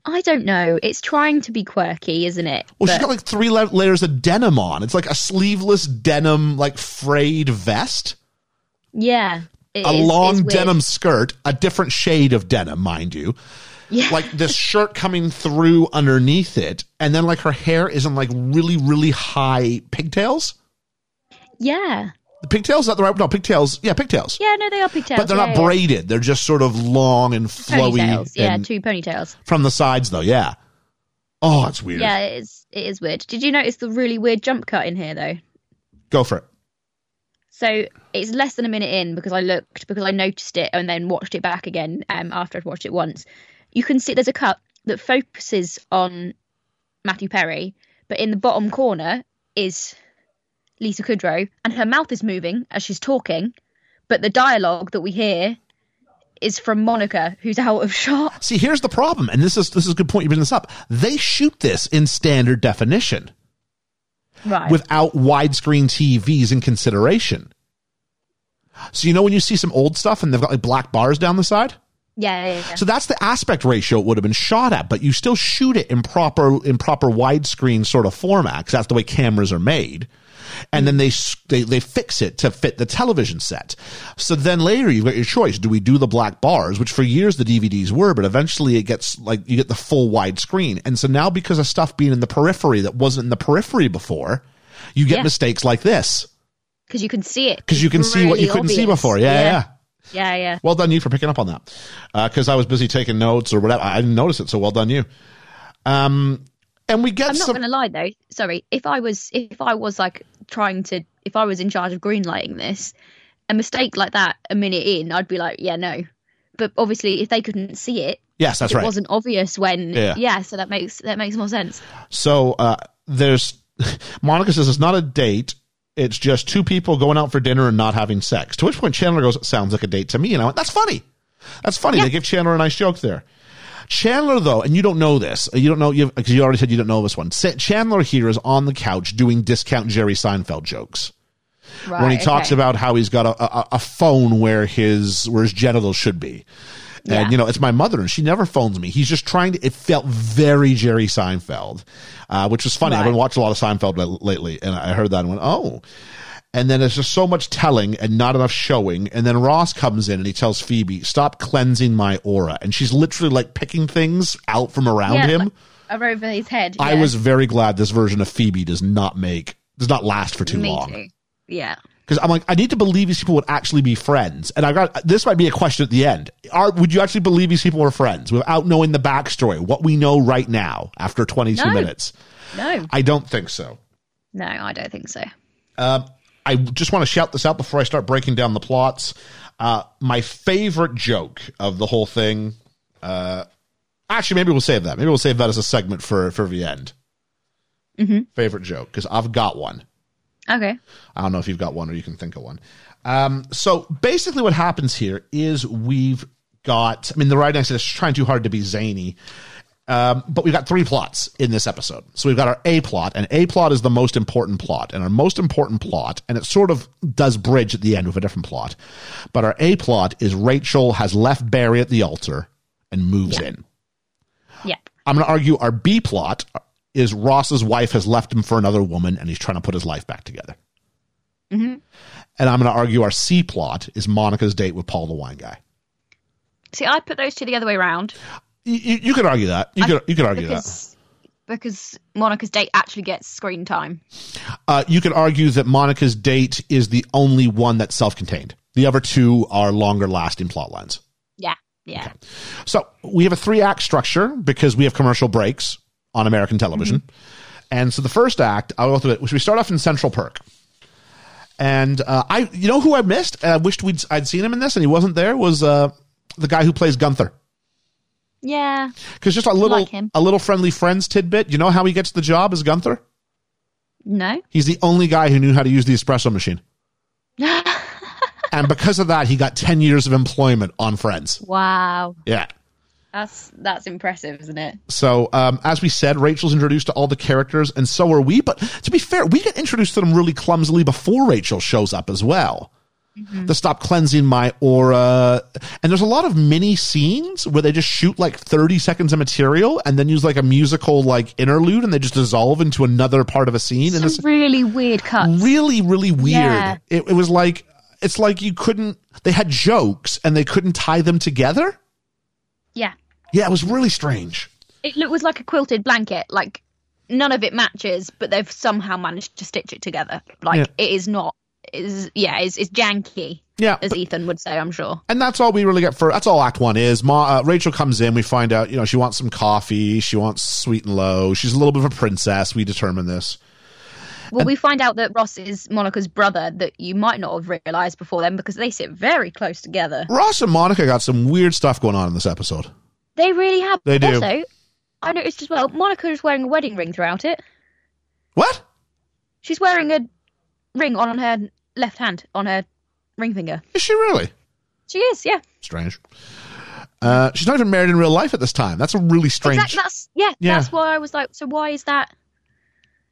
Speaker 3: I don't know. It's trying to be quirky, isn't it?
Speaker 2: Well, she's got like three la- layers of denim on. It's like a sleeveless denim, like frayed vest,
Speaker 3: yeah.
Speaker 2: A
Speaker 3: is-
Speaker 2: long
Speaker 3: weird.
Speaker 2: denim skirt, a different shade of denim, mind you.
Speaker 3: Yeah.
Speaker 2: Like this shirt coming through underneath it, and then like her hair is in like really, really high pigtails.
Speaker 3: yeah.
Speaker 2: The pigtails is that the right? No, pigtails. Yeah, pigtails.
Speaker 3: Yeah, no, they are pigtails.
Speaker 2: but they're
Speaker 3: yeah,
Speaker 2: not
Speaker 3: yeah.
Speaker 2: braided. They're just sort of long and flowy.
Speaker 3: Ponytails. Yeah, two ponytails.
Speaker 2: from the sides, though. Yeah. Oh, it's weird.
Speaker 3: Yeah, it is. It is weird. Did you notice the really weird jump cut in here, though?
Speaker 2: Go for it.
Speaker 3: So it's less than a minute in because I looked because I noticed it and then watched it back again um, after I'd watched it once. You can see there's a cut that focuses on Matthew Perry, but in the bottom corner is Lisa Kudrow, and her mouth is moving as she's talking, but the dialogue that we hear is from Monica, who's out of <laughs> shot.
Speaker 2: See, here's the problem, and this is this is a good point you bring this up. They shoot this in standard definition
Speaker 3: Right.
Speaker 2: without widescreen TVs in consideration. So you know when you see some old stuff and they've got like black bars down the side?
Speaker 3: yeah, yeah, yeah.
Speaker 2: So that's the aspect ratio it would have been shot at, but you still shoot it in proper in proper widescreen sort of format because that's the way cameras are made. And then they, they they fix it to fit the television set. So then later you've got your choice: do we do the black bars, which for years the DVDs were, but eventually it gets like you get the full widescreen. And so now because of stuff being in the periphery that wasn't in the periphery before, you get
Speaker 3: Yeah.
Speaker 2: mistakes like this
Speaker 3: Because you can see it.
Speaker 2: because you can see what you couldn't see before. Yeah, yeah. yeah.
Speaker 3: Yeah, yeah.
Speaker 2: Well done you for picking up on that. Because I was busy taking notes or whatever. I didn't notice it, so well done you. Um, and we get
Speaker 3: I'm not
Speaker 2: some.
Speaker 3: going to lie though. Sorry, if I was if I was like trying to if I was in charge of greenlighting this, a mistake like that a minute in, I'd be like, yeah, no. But obviously, if they couldn't see it,
Speaker 2: yes, that's
Speaker 3: it
Speaker 2: right.
Speaker 3: wasn't obvious when.
Speaker 2: Yeah.
Speaker 3: Yeah. so that makes that makes more sense.
Speaker 2: So uh, there's <laughs> Monica says it's not a date. It's just two people going out for dinner and not having sex. To which point Chandler goes, "It sounds like a date to me." And I went, "That's funny. That's funny."
Speaker 3: Yeah.
Speaker 2: They give Chandler a nice joke there. Chandler, though, and you don't know this, you don't know because you already said you don't know this one. Chandler here is on the couch doing discount Jerry Seinfeld jokes.
Speaker 3: Right.
Speaker 2: when he talks
Speaker 3: okay.
Speaker 2: about how he's got a, a, a phone where his where his genitals should be. And
Speaker 3: Yeah.
Speaker 2: you know, it's my mother, and she never phones me. He's just trying to. It felt very Jerry Seinfeld, uh, which was funny. I've been watching a lot of Seinfeld lately, and I heard that and went, "Oh." And then there's just so much telling and not enough showing. And then Ross comes in and he tells Phoebe, "Stop cleansing my aura." And she's literally like picking things out from around
Speaker 3: yeah,
Speaker 2: him.
Speaker 3: like, over his head.
Speaker 2: I was very glad this version of Phoebe does not make does not last for too
Speaker 3: Me
Speaker 2: long
Speaker 3: too. Yeah.
Speaker 2: because I'm like, I need to believe these people would actually be friends. And I got this might be a question at the end. Are would you actually believe these people were friends without knowing the backstory, what we know right now after 22
Speaker 3: No.
Speaker 2: minutes?
Speaker 3: No.
Speaker 2: I don't think so.
Speaker 3: No, I don't think so.
Speaker 2: Um, I just want to shout this out before I start breaking down the plots. Uh, my favorite joke of the whole thing. Uh, actually, maybe we'll save that. Maybe we'll save that as a segment for for the end. Favorite joke because I've got one.
Speaker 3: Okay.
Speaker 2: I don't know if you've got one or you can think of one. Um, so basically, what happens here is we've got. I mean, the writing is trying too hard to be zany, um, but we've got three plots in this episode. So we've got our A plot, and A plot is the most important plot, and our most important plot, and it sort of does bridge at the end with a different plot. But our A plot is Rachel has left Barry at the altar and moves in.
Speaker 3: Yep.
Speaker 2: I'm going to argue our B plot is Ross's wife has left him for another woman and he's trying to put his life back together. And I'm going to argue our C plot is Monica's date with Paul the wine guy.
Speaker 3: See, I put those two the other way around
Speaker 2: You, you, could argue that. You could you could argue that.
Speaker 3: because because Monica's date actually gets screen time.
Speaker 2: Uh, you could argue that Monica's date is the only one that's self-contained. The other two are longer lasting plot lines.
Speaker 3: Yeah. Yeah.
Speaker 2: So we have a three act structure because we have commercial breaks on American television. And so the first act, I'll go through it, which we start off in Central Perk. And uh, I, you know, who I missed? And I wished we'd I'd seen him in this, and he wasn't there. Was uh, the guy who plays Gunther.
Speaker 3: Yeah.
Speaker 2: Because just a little,
Speaker 3: Like
Speaker 2: a little friendly friends tidbit. You know how he gets the job as Gunther?
Speaker 3: No.
Speaker 2: He's the only guy who knew how to use the espresso machine. <laughs> and because of that, he got 10 years of employment on Friends.
Speaker 3: wow.
Speaker 2: Yeah.
Speaker 3: That's that's impressive, isn't it?
Speaker 2: So, um, as we said, Rachel's introduced to all the characters, and so are we. But to be fair, we get introduced to them really clumsily before Rachel shows up as well. Mm-hmm. The stop cleansing my aura. And there's a lot of mini scenes where they just shoot like 30 seconds of material and then use like a musical like interlude and they just dissolve into another part of a scene. and it's
Speaker 3: really weird cuts.
Speaker 2: really, really weird.
Speaker 3: Yeah.
Speaker 2: It, it was like, it's like you couldn't, they had jokes and they couldn't tie them together.
Speaker 3: yeah.
Speaker 2: Yeah, it was really strange.
Speaker 3: It look- was like a quilted blanket. Like none of it matches, but they've somehow managed to stitch it together. Like
Speaker 2: Yeah.
Speaker 3: it is not. Is yeah, it's, it's janky.
Speaker 2: Yeah,
Speaker 3: as Ethan would say, I'm sure.
Speaker 2: and that's all we really get for that's all act one is Ma, uh, rachel comes in we find out you know she wants some coffee she wants sweet and low she's a little bit of a princess we determine this
Speaker 3: Well, we find out that Ross is Monica's brother that you might not have realised before then because they sit very close together.
Speaker 2: ross and monica got some weird stuff going on in this episode
Speaker 3: They really have.
Speaker 2: They do.
Speaker 3: Also, I noticed as well, Monica is wearing a wedding ring throughout it.
Speaker 2: what
Speaker 3: She's wearing a ring on her left hand, on her ring finger.
Speaker 2: is she really
Speaker 3: She is, yeah.
Speaker 2: strange uh, she's not even married in real life at this time that's a really strange
Speaker 3: Exactly. That's yeah,
Speaker 2: Yeah.
Speaker 3: That's why I was like, so why is that?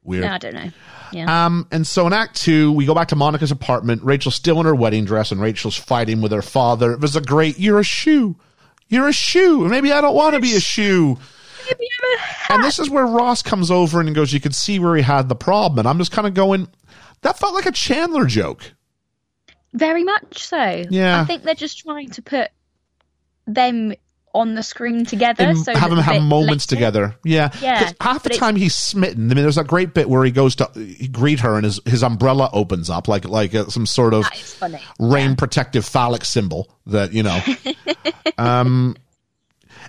Speaker 2: weird
Speaker 3: I don't know. Yeah.
Speaker 2: Um, and so in Act Two, we go back to Monica's apartment. Rachel's still in her wedding dress, and Rachel's fighting with her father. It was a great, "You're a shoe, you're a shoe. Maybe I don't want to be a shoe."
Speaker 3: Maybe I'm a-
Speaker 2: And this is where Ross comes over and goes, "You could see where he had the problem." And I'm just kind of going, "That felt like a Chandler joke."
Speaker 3: Very much so.
Speaker 2: Yeah.
Speaker 3: I think they're just trying to put them on the screen together.
Speaker 2: And
Speaker 3: so
Speaker 2: have them have moments
Speaker 3: later-
Speaker 2: together. Yeah.
Speaker 3: Yeah.
Speaker 2: half the time he's smitten. I mean, there's a great bit where he goes to he greet her and his, his umbrella opens up like like uh, some sort of
Speaker 3: That is funny.
Speaker 2: rain protective phallic symbol that you know <laughs> um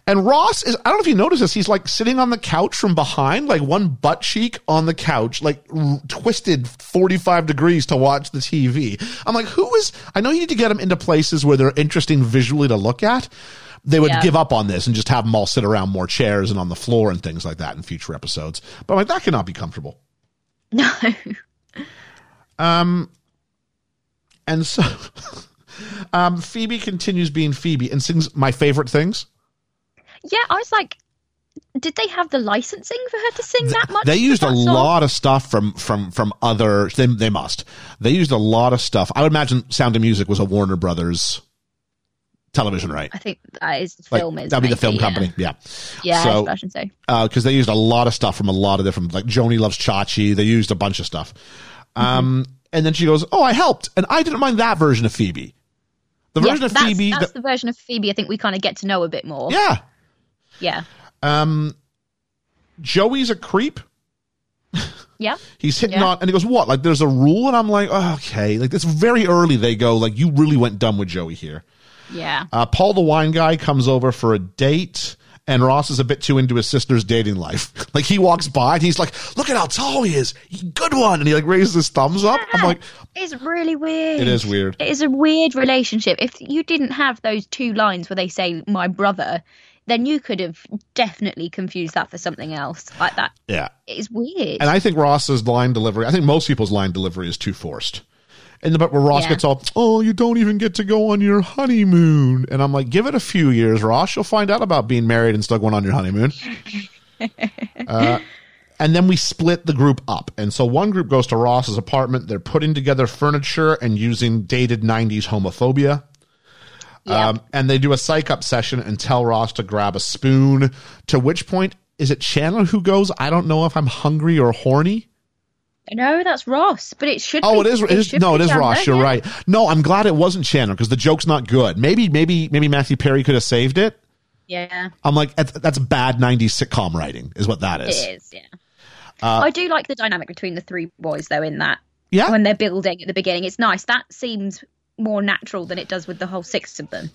Speaker 2: and ross is i don't know if you notice this he's like sitting on the couch from behind like one butt cheek on the couch like r- twisted 45 degrees to watch the tv i'm like who is i know you need to get them into places where they're interesting visually to look at they would
Speaker 3: Yeah.
Speaker 2: give up on this and just have them all sit around more chairs and on the floor and things like that in future episodes but I'm like that cannot be comfortable
Speaker 3: No.
Speaker 2: Um, and so <laughs> um, Phoebe continues being Phoebe and sings my favorite things.
Speaker 3: Yeah, I was like, did they have the licensing for her to sing that much?
Speaker 2: They used a
Speaker 3: song?
Speaker 2: lot of stuff from from from other. They, they must. They used a lot of stuff. I would imagine Sound of Music was a Warner Brothers television right.
Speaker 3: I think that is
Speaker 2: Like,
Speaker 3: film is
Speaker 2: that'd be the film company. Yeah.
Speaker 3: Yeah,
Speaker 2: So-
Speaker 3: yeah I imagine so.
Speaker 2: because they used a lot of stuff from a lot of different, like Joanie loves Chachi. They used a bunch of stuff. Um, and then she goes, "Oh, I helped, and I didn't mind that version of Phoebe. The
Speaker 3: Yeah,
Speaker 2: version of
Speaker 3: that's,
Speaker 2: Phoebe,
Speaker 3: that's
Speaker 2: that-
Speaker 3: the version of Phoebe I think we kind of get to know a bit more.
Speaker 2: yeah.
Speaker 3: Yeah.
Speaker 2: Um, Joey's a creep.
Speaker 3: Yeah. <laughs>
Speaker 2: He's hitting
Speaker 3: Yeah.
Speaker 2: on, and he goes, "What? Like, there's a rule?" And I'm like, oh, "Okay." Like, it's very early. They go, like, you really went dumb with Joey here.
Speaker 3: Yeah.
Speaker 2: Uh, Paul, the wine guy, comes over for a date, and Ross is a bit too into his sister's dating life. <laughs> like, he walks by, and he's like, "Look at how tall he is. He- Good one." And he like raises his thumbs up. I'm like,
Speaker 3: It's really weird.
Speaker 2: It is weird.
Speaker 3: It is a weird relationship. If you didn't have those two lines where they say "my brother," then you could have definitely confused that for something else like that.
Speaker 2: "Yeah."
Speaker 3: It's weird.
Speaker 2: And I think Ross's line delivery, I think most people's line delivery is too forced. And the bit where Ross
Speaker 3: Yeah.
Speaker 2: gets all, oh, you don't even get to go on your honeymoon. And I'm like, give it a few years, Ross. You'll find out about being married and still going on your honeymoon. <laughs> uh, and then we split the group up. And so one group goes to Ross's apartment. They're putting together furniture and using dated 90s homophobia.
Speaker 3: Yeah.
Speaker 2: Um, and they do a psych up session and tell Ross to grab a spoon. To which point, is it Chandler who goes, I don't know if I'm hungry or horny?
Speaker 3: no, that's Ross, but it should.
Speaker 2: Oh,
Speaker 3: be,
Speaker 2: it is. It is
Speaker 3: should
Speaker 2: no, it is
Speaker 3: Chandler,
Speaker 2: Ross. You're
Speaker 3: yeah.
Speaker 2: right. No, I'm glad it wasn't Chandler because the joke's not good. Maybe, maybe, maybe Matthew Perry could have saved it.
Speaker 3: Yeah,
Speaker 2: I'm like, that's, that's bad '90s sitcom writing, is what that is.
Speaker 3: it is. Yeah.
Speaker 2: Uh,
Speaker 3: I do like the dynamic between the three boys, though. In that,
Speaker 2: Yeah,
Speaker 3: when they're building at the beginning, it's nice. That seems more natural than it does with the whole six of them.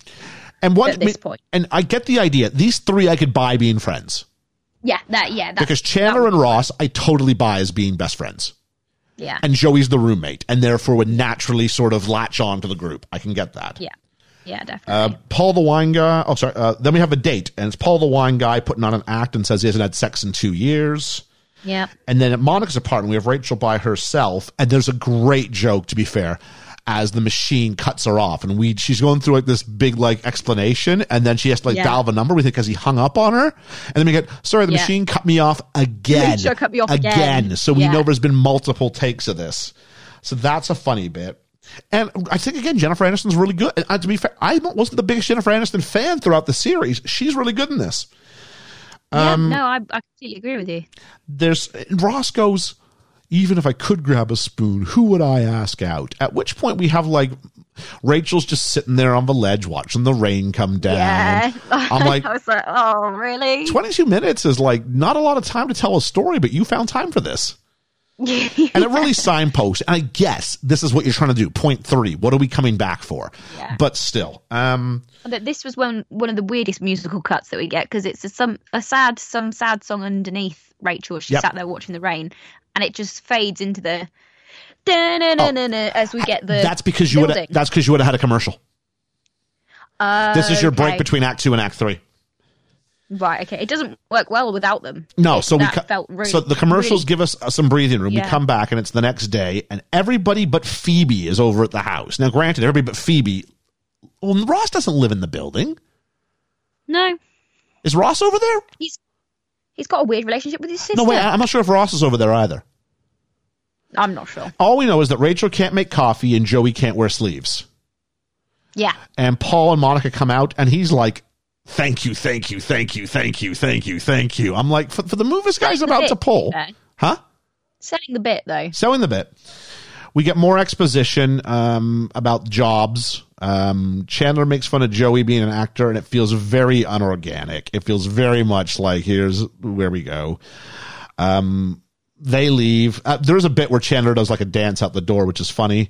Speaker 2: and what?
Speaker 3: at this point.
Speaker 2: and I get the idea. These three, I could buy being friends
Speaker 3: Yeah, that. Yeah, that,
Speaker 2: because Chandler and Ross, I totally buy as being best friends,
Speaker 3: Yeah,
Speaker 2: and Joey's the roommate, and therefore would naturally sort of latch on to the group. I can get that.
Speaker 3: yeah. Yeah, definitely.
Speaker 2: Uh, Paul the wine guy. Oh, sorry. Uh, then we have a date, and it's Paul the wine guy putting on an act and says he hasn't had sex in two years.
Speaker 3: yeah.
Speaker 2: And then at Monica's apartment, we have Rachel by herself, and there's a great joke, to be fair, as the machine cuts her off, and we she's going through like this big like explanation, and then she has to like
Speaker 3: Yeah.
Speaker 2: dial the number. We think because he hung up on her, and then we get sorry, the
Speaker 3: Yeah.
Speaker 2: machine cut me off again,
Speaker 3: cut me off again.
Speaker 2: So we
Speaker 3: Yeah.
Speaker 2: know there's been multiple takes of this. So that's a funny bit. And I think again, Jennifer Aniston's really good. And uh, to be fair, I wasn't the biggest Jennifer Aniston fan throughout the series. She's really good in this.
Speaker 3: yeah.
Speaker 2: Um,
Speaker 3: No, I, I completely agree with you.
Speaker 2: there's Ross goes, even if I could grab a spoon, who would I ask out? At which point we have like Rachel's just sitting there on the ledge watching the rain come down.
Speaker 3: Yeah.
Speaker 2: I'm like, <laughs>
Speaker 3: I was like, oh, really?
Speaker 2: 22 minutes is like not a lot of time to tell a story, but you found time for this. yeah. <laughs> And it really signposts. And I guess this is what you're trying to do. Point three. What are we coming back for?
Speaker 3: Yeah.
Speaker 2: But still, um,
Speaker 3: this was one one of the weirdest musical cuts that we get because it's a, some a sad some sad song underneath Rachel. She
Speaker 2: Yep.
Speaker 3: sat there watching the rain, and it just fades into the da-na-na-na-na as we get the.
Speaker 2: Oh, that's because you would that's because you would have had a commercial.
Speaker 3: Uh,
Speaker 2: This is your break between act two and act three.
Speaker 3: Right. Okay. It doesn't work well without them.
Speaker 2: No,
Speaker 3: It-
Speaker 2: so we co-
Speaker 3: felt really,
Speaker 2: so the commercials
Speaker 3: really-
Speaker 2: give us uh, some breathing room. We come back and it's the next day, and everybody but Phoebe is over at the house. Now, granted, everybody but Phoebe. Well, Ross doesn't live in the building.
Speaker 3: no.
Speaker 2: Is Ross over there?
Speaker 3: He's he's got a weird relationship with his sister.
Speaker 2: No, wait. I'm not sure if Ross is over there either.
Speaker 3: I'm not sure.
Speaker 2: All we know is that Rachel can't make coffee and Joey can't wear sleeves.
Speaker 3: Yeah.
Speaker 2: And Paul and Monica come out, and he's like, "Thank you, thank you, thank you, thank you, thank you, thank you." I'm like, for, for the move this guy's about to pull, huh?
Speaker 3: Selling the bit though.
Speaker 2: Selling the bit. We get more exposition um, about jobs. Um, Chandler makes fun of Joey being an actor, and it feels very unorganic. It feels very much like here's where we go. Um, they leave. Uh, there's a bit where Chandler does like a dance out the door, which is funny.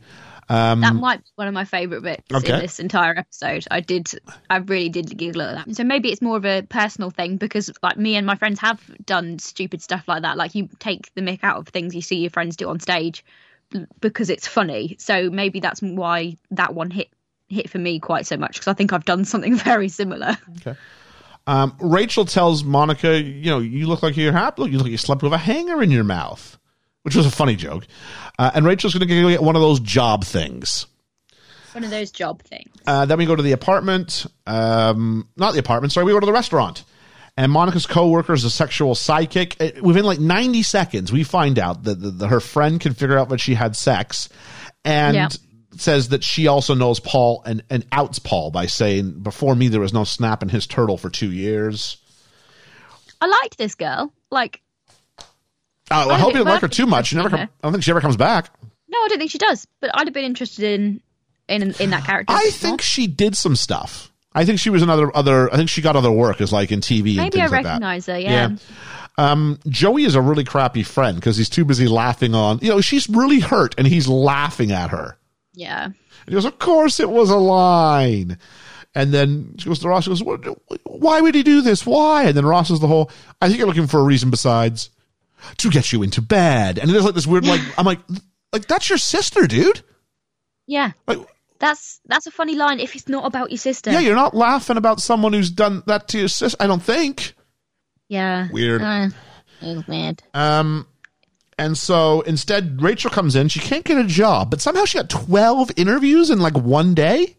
Speaker 2: Um,
Speaker 3: That might be one of my favourite bits
Speaker 2: Okay.
Speaker 3: in this entire episode. I did, I really did giggle at that. So maybe it's more of a personal thing because, like, me and my friends have done stupid stuff like that. Like, you take the mick out of things you see your friends do on stage because it's funny. So maybe that's why that one hit hit for me quite so much because I think I've done something <laughs> very similar.
Speaker 2: Um, Rachel tells Monica, you know, you look like you're happy. You look like you slept with a hanger in your mouth, which was a funny joke. Uh, and Rachel's going to get one of those job things.
Speaker 3: One of those job things.
Speaker 2: Uh, then we go to the apartment. Um, not the apartment, sorry. We go to the restaurant. And Monica's coworker is a sexual psychic. Uh, Within like 90 seconds, we find out that the, the, her friend can figure out that she had sex and says that she also knows Paul and, and outs Paul by saying, Before me, there was no snap in his turtle for two years.
Speaker 3: I liked this girl. Like,
Speaker 2: Oh, I
Speaker 3: I
Speaker 2: hope you didn't like her too much. You never
Speaker 3: be <laughs>
Speaker 2: I don't think she ever comes back.
Speaker 3: no, I don't think she does. But I'd have been interested in in in that character.
Speaker 2: I think she did some stuff. I think she was another other. I think she got other work as like in TV and
Speaker 3: maybe I
Speaker 2: things like that.
Speaker 3: recognize her. Yeah.
Speaker 2: Um, Joey is a really crappy friend because he's too busy laughing on. You know, she's really hurt and he's laughing at her.
Speaker 3: yeah.
Speaker 2: And he goes, "Of course, it was a line." And then she goes to Ross. She goes, "What- "Why would he do this? Why?" And then Ross is the whole. I think you're looking for a reason besides to get you into bed. And there's like this weird, like I'm like, like that's your sister, dude.
Speaker 3: Yeah.
Speaker 2: Like,
Speaker 3: That's that's a funny line if it's not about your sister.
Speaker 2: yeah, you're not laughing about someone who's done that to your sister. I don't think.
Speaker 3: Yeah.
Speaker 2: Weird.
Speaker 3: Uh, weird.
Speaker 2: Um, and so instead, Rachel comes in. She can't get a job, but somehow she got 12 interviews in like one day.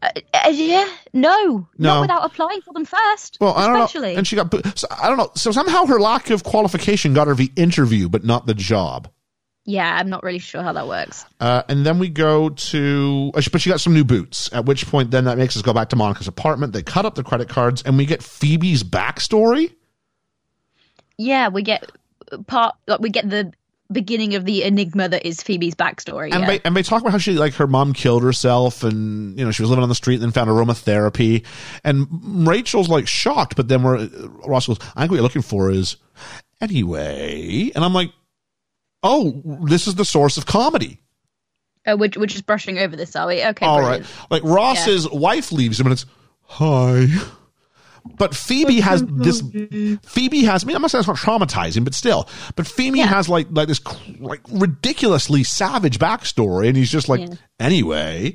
Speaker 3: Uh, uh, yeah. No.
Speaker 2: No.
Speaker 3: Not without applying for them first.
Speaker 2: Well, I don't
Speaker 3: especially.
Speaker 2: know. And she got, so, I don't know. So somehow her lack of qualification got her the interview, but not the job.
Speaker 3: Yeah, I'm not really sure how that works.
Speaker 2: Uh, and then we go to, uh, but she got some new boots. At which point, then that makes us go back to Monica's apartment. They cut up the credit cards, and we get Phoebe's backstory.
Speaker 3: Yeah, we get part like we get the beginning of the enigma that is Phoebe's backstory.
Speaker 2: And,
Speaker 3: yeah.
Speaker 2: they, and they talk about how she like her mom killed herself and you know she was living on the street and then found aromatherapy and Rachel's like shocked but then we're Ross goes I think what you're looking for is anyway and I'm like oh this is the source of comedy
Speaker 3: Uh, we're, we're just brushing over this, are we? Okay,
Speaker 2: all
Speaker 3: brilliant.
Speaker 2: right like Ross's wife leaves him and it's hi but Phoebe has this. Phoebe has. I mean, I'm not saying it's not traumatizing, but still. But Phoebe
Speaker 3: Yeah.
Speaker 2: has like like this cr- like ridiculously savage backstory, and he's just like
Speaker 3: Yeah.
Speaker 2: anyway.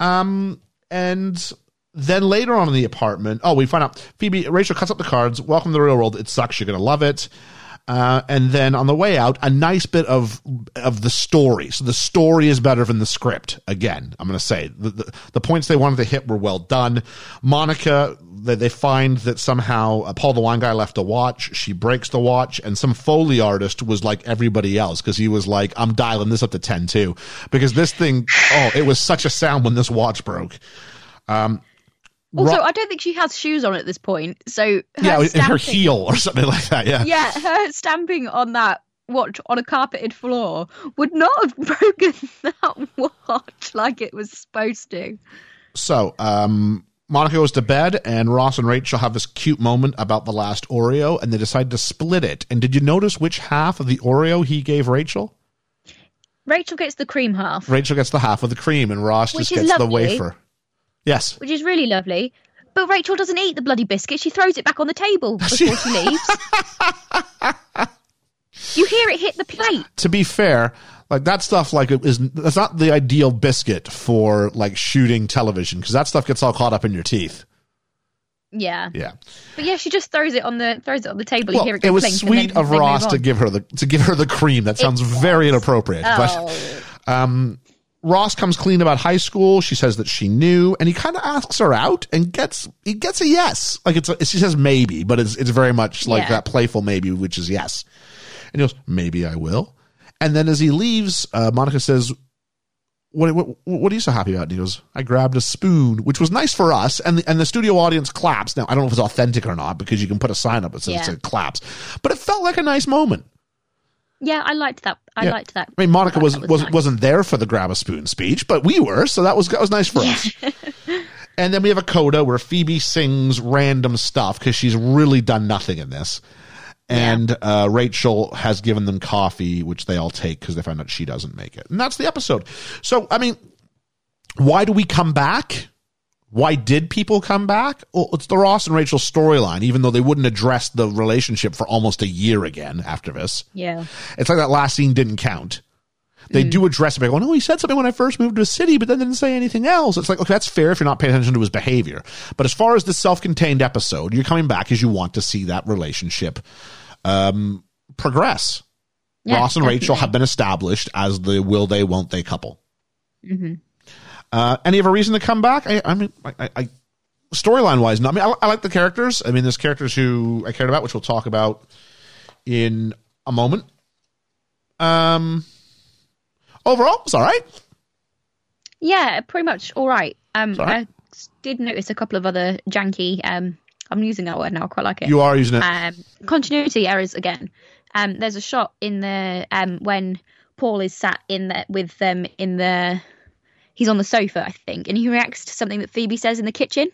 Speaker 2: Um, and then later on in the apartment, oh, we find out Phoebe Rachel cuts up the cards. Welcome to the real world. It sucks. You're gonna love it. Uh, and then on the way out, a nice bit of of the story. So the story is better than the script. Again, I'm going to say the, the, the points they wanted to hit were well done. Monica, they, they find that somehow uh, Paul the wine guy left a watch. She breaks the watch, and some foley artist was like everybody else because he was like, "I'm dialing this up to ten too," because this thing, oh, it was such a sound when this watch broke. Um,
Speaker 3: Also, I don't think she has shoes on at this point. So
Speaker 2: yeah, in her heel or something like that. Yeah.
Speaker 3: Yeah, her stamping on that watch on a carpeted floor would not have <laughs> broken that watch like it was supposed to.
Speaker 2: So, um, Monica goes to bed, and Ross and Rachel have this cute moment about the last Oreo, and they decide to split it. And did you notice which half of the Oreo he gave Rachel?
Speaker 3: Rachel gets the cream half,
Speaker 2: Rachel gets the half of the cream, and Ross
Speaker 3: Which
Speaker 2: just gets the wafer. Yes.
Speaker 3: which is really lovely. But Rachel doesn't eat the bloody biscuit. She throws it back on the table <laughs> before she leaves. <laughs> you hear it hit the plate.
Speaker 2: To be fair, like that stuff, like is that's not the ideal biscuit for like shooting television because that stuff gets all caught up in your teeth.
Speaker 3: Yeah.
Speaker 2: Yeah.
Speaker 3: But yeah, she just throws it on the throws it on the table.
Speaker 2: Well,
Speaker 3: you hear it go
Speaker 2: it was sweet of Ross to give her the to give her the cream. That sounds very inappropriate. But
Speaker 3: Oh.
Speaker 2: Um, Ross comes clean about high school. She says that she knew, and he kind of asks her out and gets he gets a yes. Like it's a, she says maybe, but it's it's very much like
Speaker 3: Yeah.
Speaker 2: that playful maybe, which is yes. And he goes maybe I will. And then as he leaves, uh, Monica says, what, "What what are you so happy about?" And he goes, "I grabbed a spoon," which was nice for us, and the, and the studio audience claps. Now I don't know if it's authentic or not because you can put a sign up that says
Speaker 3: Yeah.
Speaker 2: it claps, but it felt like a nice moment.
Speaker 3: Yeah, I liked that. I
Speaker 2: Yeah.
Speaker 3: liked that.
Speaker 2: I mean, Monica
Speaker 3: thought
Speaker 2: was,
Speaker 3: was
Speaker 2: was
Speaker 3: nice.
Speaker 2: wasn't there for the grab a spoon speech, but we were, so that was that was nice for us. <laughs> and then we have a coda where Phoebe sings random stuff because she's really done nothing in this. And uh, Rachel has given them coffee, which they all take because they find out she doesn't make it. And that's the episode. So, I mean, why do we come back? Why did people come back? Well, it's the Ross and Rachel storyline, even though they wouldn't address the relationship for almost a year again after this.
Speaker 3: Yeah.
Speaker 2: It's like that last scene didn't count. They
Speaker 3: Mm.
Speaker 2: do address it by going, oh, he said something when I first moved to a city, but then didn't say anything else. It's like, okay, that's fair if you're not paying attention to his behavior. But as far as the self-contained episode, you're coming back because you want to see that relationship um, progress.
Speaker 3: Yeah,
Speaker 2: Ross and Rachel have been established as the will they, won't they couple.
Speaker 3: Mm-hmm.
Speaker 2: Uh, any of a reason to come back? I, I mean, I, I, I storyline wise, no. I mean, I, I like the characters. I mean, there's characters who I cared about, which we'll talk about in a moment. Um, overall, it's all right.
Speaker 3: Yeah, pretty much all right. Um,
Speaker 2: all right.
Speaker 3: I did notice a couple of other janky. Um, I'm using that word now. I quite like it.
Speaker 2: You are using it.
Speaker 3: um, continuity errors again. Um, there's a shot in the um, when Paul is sat in the, with them in the he's on the sofa, I think, and he reacts to something that Phoebe says in the kitchen.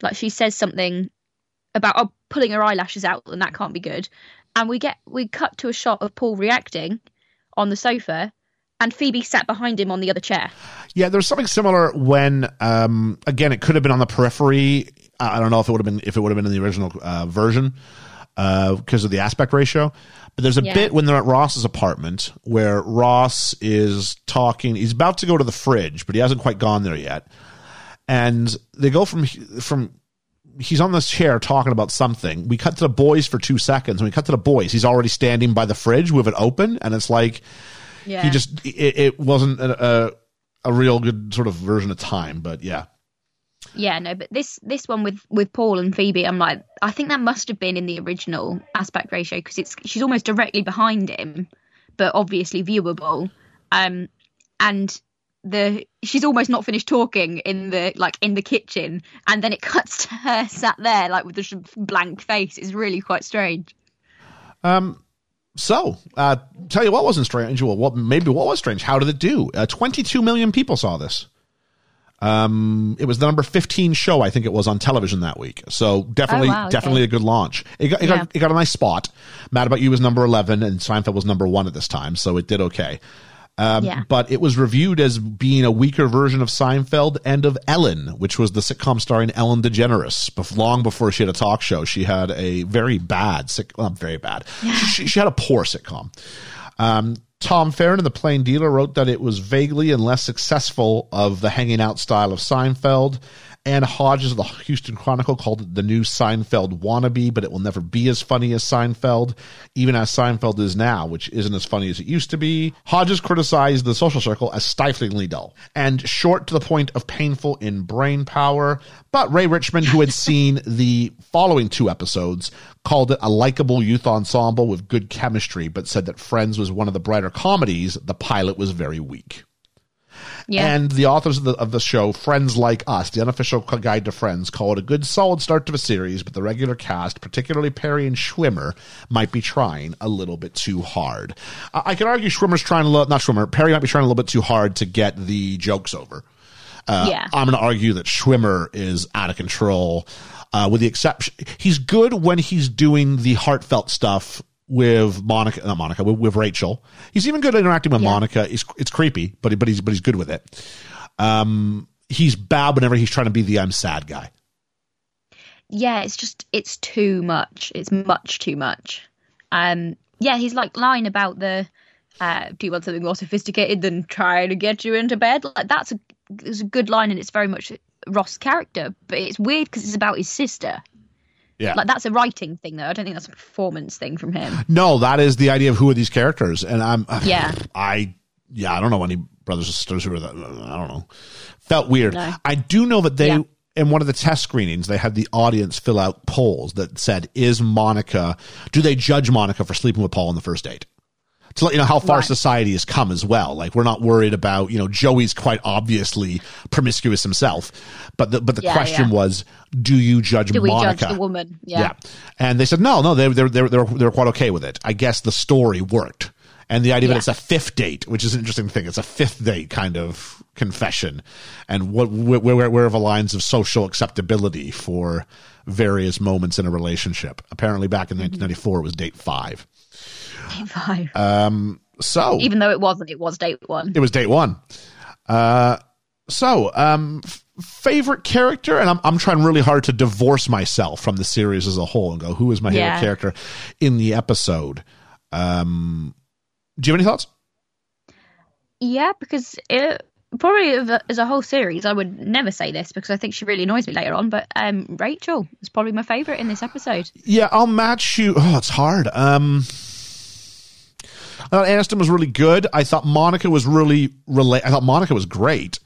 Speaker 3: Like she says something about oh, pulling her eyelashes out, and that can't be good. And we get we cut to a shot of Paul reacting on the sofa, and Phoebe sat behind him on the other chair.
Speaker 2: Yeah, there was something similar when, um, again, it could have been on the periphery. I don't know if it would have been if it would have been in the original uh, version Uh, because of the aspect ratio. But there's a
Speaker 3: Yeah.
Speaker 2: bit when they're at Ross's apartment where Ross is talking. He's about to go to the fridge, but he hasn't quite gone there yet. And they go from from he's on this chair talking about something. We cut to the boys for two seconds. When we cut to the boys, he's already standing by the fridge with it open, and it's like
Speaker 3: Yeah,
Speaker 2: he just it, it wasn't a, a a real good sort of version of time but yeah
Speaker 3: Yeah, no, but this this one with with Paul and Phoebe, I'm like, I think that must have been in the original aspect ratio because it's she's almost directly behind him, but obviously viewable. Um, and the she's almost not finished talking in the like in the kitchen, and then it <laughs> cuts to her sat there like with this blank face. It's really quite strange. Um.
Speaker 2: so uh tell you what wasn't strange well what maybe what was strange how did it do uh, 22 million people saw this um it was the number 15 show i think it was on television that week so definitely
Speaker 3: Oh, wow, okay.
Speaker 2: definitely a good launch it got, it,
Speaker 3: Yeah.
Speaker 2: got, it got a nice spot mad about you was number 11 and seinfeld was number one at this time so it did okay Um,
Speaker 3: Yeah.
Speaker 2: But it was reviewed as being a weaker version of Seinfeld and of Ellen, which was the sitcom starring Ellen DeGeneres. Bef- long before she had a talk show, she had a very bad, sick, well, very bad. She, she had a poor sitcom. Um, Tom Feran, and the Plain Dealer, wrote that it was vaguely and less successful of the hanging out style of Seinfeld. Ann Hodges of the Houston Chronicle called it the new Seinfeld wannabe, but it will never be as funny as Seinfeld, even as Seinfeld is now, which isn't as funny as it used to be. Hodges criticized the social circle as stiflingly dull and short to the point of painful in brain power. But Ray Richmond, who had seen <laughs> the following two episodes, called it a likable youth ensemble with good chemistry, but said that Friends was one of the brighter comedies. The pilot was very weak.
Speaker 3: Yeah.
Speaker 2: And the authors of the, of the show, Friends Like Us, the unofficial guide to Friends, call it a good solid start to a series, but the regular cast, particularly Perry and Schwimmer, might be trying a little bit too hard. I, I can argue Schwimmer's trying a little, not Schwimmer, Perry might be trying a little bit too hard to get the jokes over. Uh,
Speaker 3: yeah.
Speaker 2: I'm going to argue that Schwimmer is out of control. Uh, with the exception, he's good when he's doing the heartfelt stuff with Monica, not Monica, with, with Rachel. He's even good at interacting with
Speaker 3: Yeah.
Speaker 2: Monica. It's, it's creepy, but he, but he's but he's good with it. Um, he's bad whenever he's trying to be the I'm sad guy.
Speaker 3: yeah, it's just it's too much. It's much too much. Um, yeah, he's like lying about the uh, do you want something more sophisticated than trying to get you into bed? Like that's a it's a good line, and it's very much Ross' character. But it's weird because it's about his sister.
Speaker 2: Yeah.
Speaker 3: Like that's a writing thing, though. I don't think that's a performance thing from him.
Speaker 2: No, that is the idea of who are these characters, and I'm <sighs>
Speaker 3: Yeah.
Speaker 2: I yeah, I don't know any brothers or sisters who are that. I don't know. Felt weird.
Speaker 3: No.
Speaker 2: I do know that they
Speaker 3: Yeah.
Speaker 2: in one of the test screenings they had the audience fill out polls that said, "Is Monica? Do they judge Monica for sleeping with Paul on the first date?" To let you know how far
Speaker 3: Right.
Speaker 2: society has come as well. Like we're not worried about you know Joey's quite obviously promiscuous himself, but the but the
Speaker 3: Yeah,
Speaker 2: question
Speaker 3: yeah.
Speaker 2: was, do you judge
Speaker 3: Do we
Speaker 2: Monica?
Speaker 3: judge the woman? Yeah.
Speaker 2: Yeah. And they said, no, no, they, they're, they're, they're, they're quite okay with it. I guess the story worked. And the idea that it's a fifth date, which is an interesting thing. It's a fifth date kind of confession. And what, where, where, where are the lines of social acceptability for various moments in a relationship? Apparently back in mm-hmm. 1994, it was date five.
Speaker 3: Five.
Speaker 2: So
Speaker 3: Even though it wasn't, it was date one.
Speaker 2: it was date one. Uh, so, um, f- favorite character, and I'm I'm trying really hard to divorce myself from the series as a whole and go, who is my favorite
Speaker 3: Yeah.
Speaker 2: character in the episode? Um, do you have any thoughts?
Speaker 3: Yeah, because it probably as a- as a whole series, I would never say this because I think she really annoys me later on. But um, Rachel is probably my favorite in this episode.
Speaker 2: Yeah, I'll match you. Oh, it's hard. Um, I thought Aniston was really good. I thought Monica was really rela- I thought Monica was great.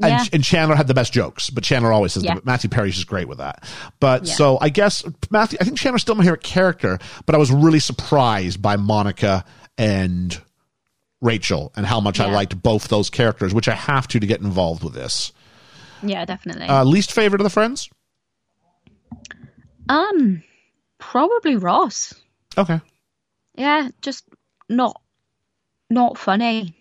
Speaker 2: And,
Speaker 3: Yeah.
Speaker 2: and Chandler had the best jokes, but Chandler always says
Speaker 3: Yeah.
Speaker 2: that. Matthew Perry's just great with that. But
Speaker 3: Yeah.
Speaker 2: so I guess Matthew, I think Chandler's still my favorite character, but I was really surprised by Monica and Rachel and how much I liked both those characters, which I have to to get involved with this.
Speaker 3: Yeah, definitely.
Speaker 2: Uh, least favorite of the friends?
Speaker 3: um, probably Ross.
Speaker 2: Okay.
Speaker 3: Yeah, just not not funny,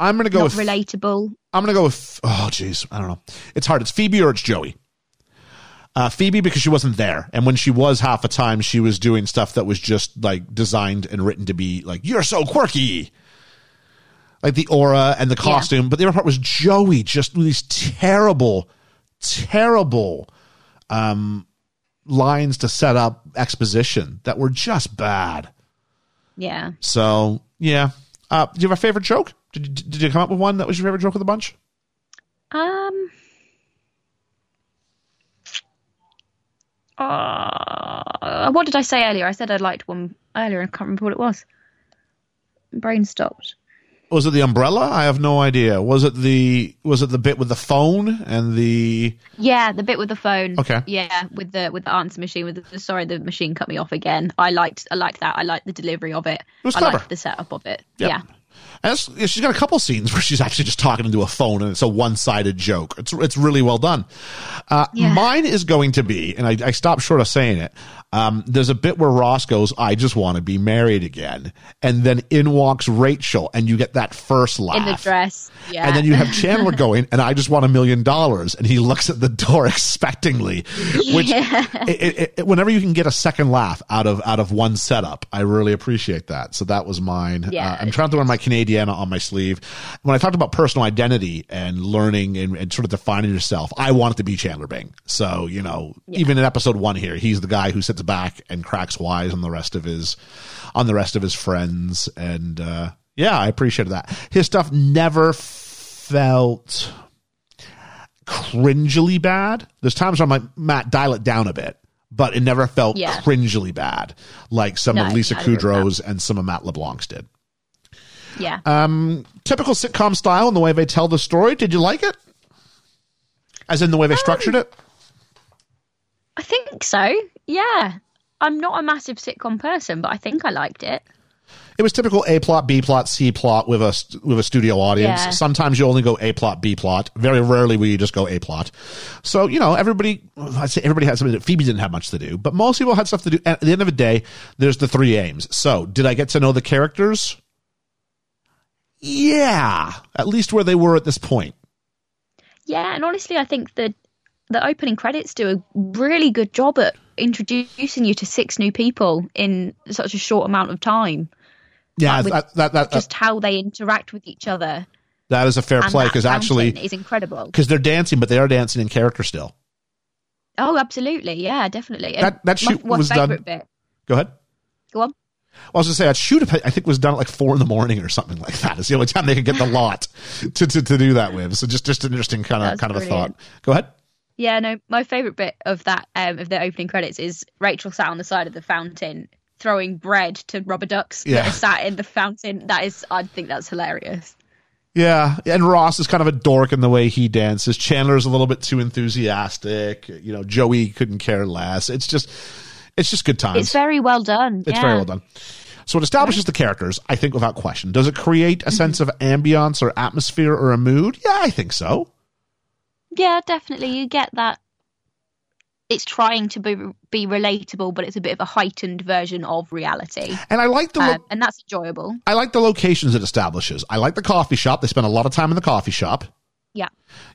Speaker 2: I'm going to go
Speaker 3: not
Speaker 2: with
Speaker 3: relatable.
Speaker 2: I'm gonna go with oh jeez, I don't know. It's hard. It's Phoebe or it's Joey. Uh, Phoebe because she wasn't there, and when she was half the time, she was doing stuff that was just like designed and written to be like you're so quirky, like the aura and the costume. But the other part was Joey, just with these terrible, terrible um, lines to set up exposition that were just bad.
Speaker 3: Yeah.
Speaker 2: So yeah, uh, do you have a favorite joke? Did you, did you come up with one that was your favorite joke of the bunch?
Speaker 3: Um. Uh, what did I say earlier? I said I liked one earlier. and I can't remember what it was. Brain stopped.
Speaker 2: Was it the umbrella? I have no idea. Was it the was it the bit with the phone and the
Speaker 3: Yeah, the bit with the phone.
Speaker 2: Okay.
Speaker 3: Yeah, with the with the answer machine. With the sorry, the machine cut me off again. I liked I liked that. I liked the delivery of it.
Speaker 2: was
Speaker 3: I
Speaker 2: clever.
Speaker 3: liked the setup of it.
Speaker 2: Yeah.
Speaker 3: Yeah.
Speaker 2: And she's got a couple scenes where she's actually just talking into a phone and it's a one sided joke. It's it's really well done. Uh,
Speaker 3: Yeah.
Speaker 2: Mine is going to be, and I, I stopped short of saying it. Um, there's a bit where Ross goes, "I just want to be married again," and then in walks Rachel, and you get that first laugh
Speaker 3: In the dress. Yeah.
Speaker 2: And then you have Chandler <laughs> going, and I just want a million dollars. And he looks at the door <laughs> expectingly, which it, it, it, whenever you can get a second laugh out of, out of one setup, I really appreciate that. So that was mine.
Speaker 3: Yeah.
Speaker 2: Uh, I'm trying to wear my Canadiana on my sleeve. When I talked about personal identity and learning and, and sort of defining yourself, I want it to be Chandler Bing. So, you know, even in episode one here, he's the guy who sits back and cracks wise on the rest of his, on the rest of his friends. And, uh, Yeah, I appreciated that. His stuff never felt cringily bad. There's times where I'm like, Matt, dial it down a bit, but it never felt
Speaker 3: Yeah.
Speaker 2: cringily bad like some of Lisa
Speaker 3: I agree with that.
Speaker 2: Kudrow's and some of Matt LeBlanc's did.
Speaker 3: Yeah.
Speaker 2: Um, typical sitcom style and the way they tell the story. Did you like it? As in the way they structured it?
Speaker 3: I think so. Yeah. I'm not a massive sitcom person, but I think I liked it.
Speaker 2: It was typical A plot, B plot, C plot with a with a studio audience.
Speaker 3: Yeah.
Speaker 2: Sometimes you only go A plot, B plot. Very rarely will you just go A plot. So you know, everybody. I'd say everybody had something. that Phoebe didn't have much to do, but most people had stuff to do. At the end of the day, there's the three aims. So did I get to know the characters? Yeah, at least where they were at this point.
Speaker 3: Yeah, and honestly, I think the the opening credits do a really good job at introducing you to six new people in such a short amount of time.
Speaker 2: Yeah,
Speaker 3: Like
Speaker 2: that that that,
Speaker 3: Just how they interact with each other.
Speaker 2: that is a fair
Speaker 3: And
Speaker 2: play because actually
Speaker 3: is incredible.
Speaker 2: because they're dancing, but they are dancing in character still.
Speaker 3: Oh, absolutely. Yeah, definitely.
Speaker 2: That- that shoot
Speaker 3: my
Speaker 2: was done-
Speaker 3: Bit.
Speaker 2: Go ahead.
Speaker 3: Go on.
Speaker 2: Well, I was going to say that shoot I think it was done at like four in the morning or something like that. It's the only time they could get the lot to, to, to do that with. So just just an interesting kind of kind of a thought. Go ahead.
Speaker 3: Yeah, no, my favourite bit of that um, of the opening credits is Rachel sat on the side of the fountain throwing bread to rubber ducks
Speaker 2: Yeah.
Speaker 3: that sat in the fountain. That is, I think that's hilarious.
Speaker 2: Yeah, and Ross is kind of a dork in the way he dances. Chandler's a little bit too enthusiastic. You know, Joey couldn't care less. It's just it's just good times.
Speaker 3: It's very well done.
Speaker 2: It's
Speaker 3: yeah.
Speaker 2: very well done. So it establishes the characters, I think, without question. Does it create
Speaker 3: Mm-hmm.
Speaker 2: a sense of ambiance or atmosphere or a mood? Yeah, I think so.
Speaker 3: Yeah, definitely. You get that. It's trying to be be relatable, but it's a bit of a heightened version of reality,
Speaker 2: And I like the lo-
Speaker 3: um, and that's enjoyable.
Speaker 2: I like the locations it establishes. I like the coffee shop. They spend a lot of time in the coffee shop.
Speaker 3: Yeah,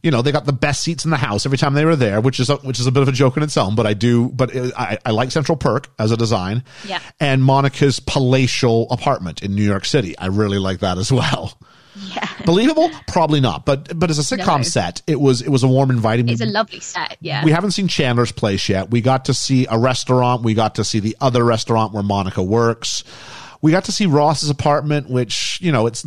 Speaker 2: You know, they got the best seats in the house every time they were there, which is a, which is a bit of a joke in its own. But I do, but it, I, I like Central Perk as a design.
Speaker 3: Yeah.
Speaker 2: And Monica's palatial apartment in New York City. I really like that as well.
Speaker 3: yeah. <laughs>
Speaker 2: Believable? Probably not. But but as a sitcom
Speaker 3: No.
Speaker 2: set, it was it was a warm, inviting.
Speaker 3: It's a lovely set. Yeah,
Speaker 2: we haven't seen Chandler's place yet. We got to see a restaurant. We got to see the other restaurant where Monica works. We got to see Ross's apartment, which you know it's,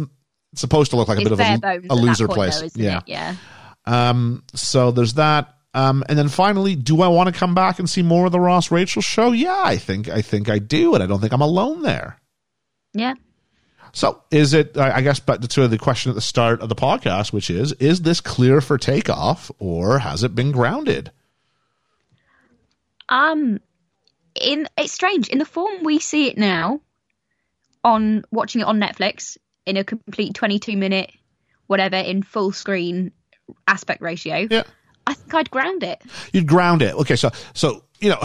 Speaker 2: it's supposed to look like
Speaker 3: it's
Speaker 2: a bit of a, a loser
Speaker 3: point,
Speaker 2: place.
Speaker 3: though,
Speaker 2: yeah.
Speaker 3: it? yeah.
Speaker 2: Um. So there's that. Um. And then finally, do I want to come back and see more of the Ross Rachel show? Yeah, I think I think I do, and I don't think I'm alone there.
Speaker 3: Yeah.
Speaker 2: So is it? I I guess, but to the question at the start of the podcast, which is, is this clear for takeoff, or has it been grounded?
Speaker 3: Um, in it's strange in the form we see it now, on watching it on Netflix in a complete twenty-two minute, whatever in full screen aspect ratio.
Speaker 2: Yeah.
Speaker 3: I think I'd ground it.
Speaker 2: You'd ground it. Okay, so so you know,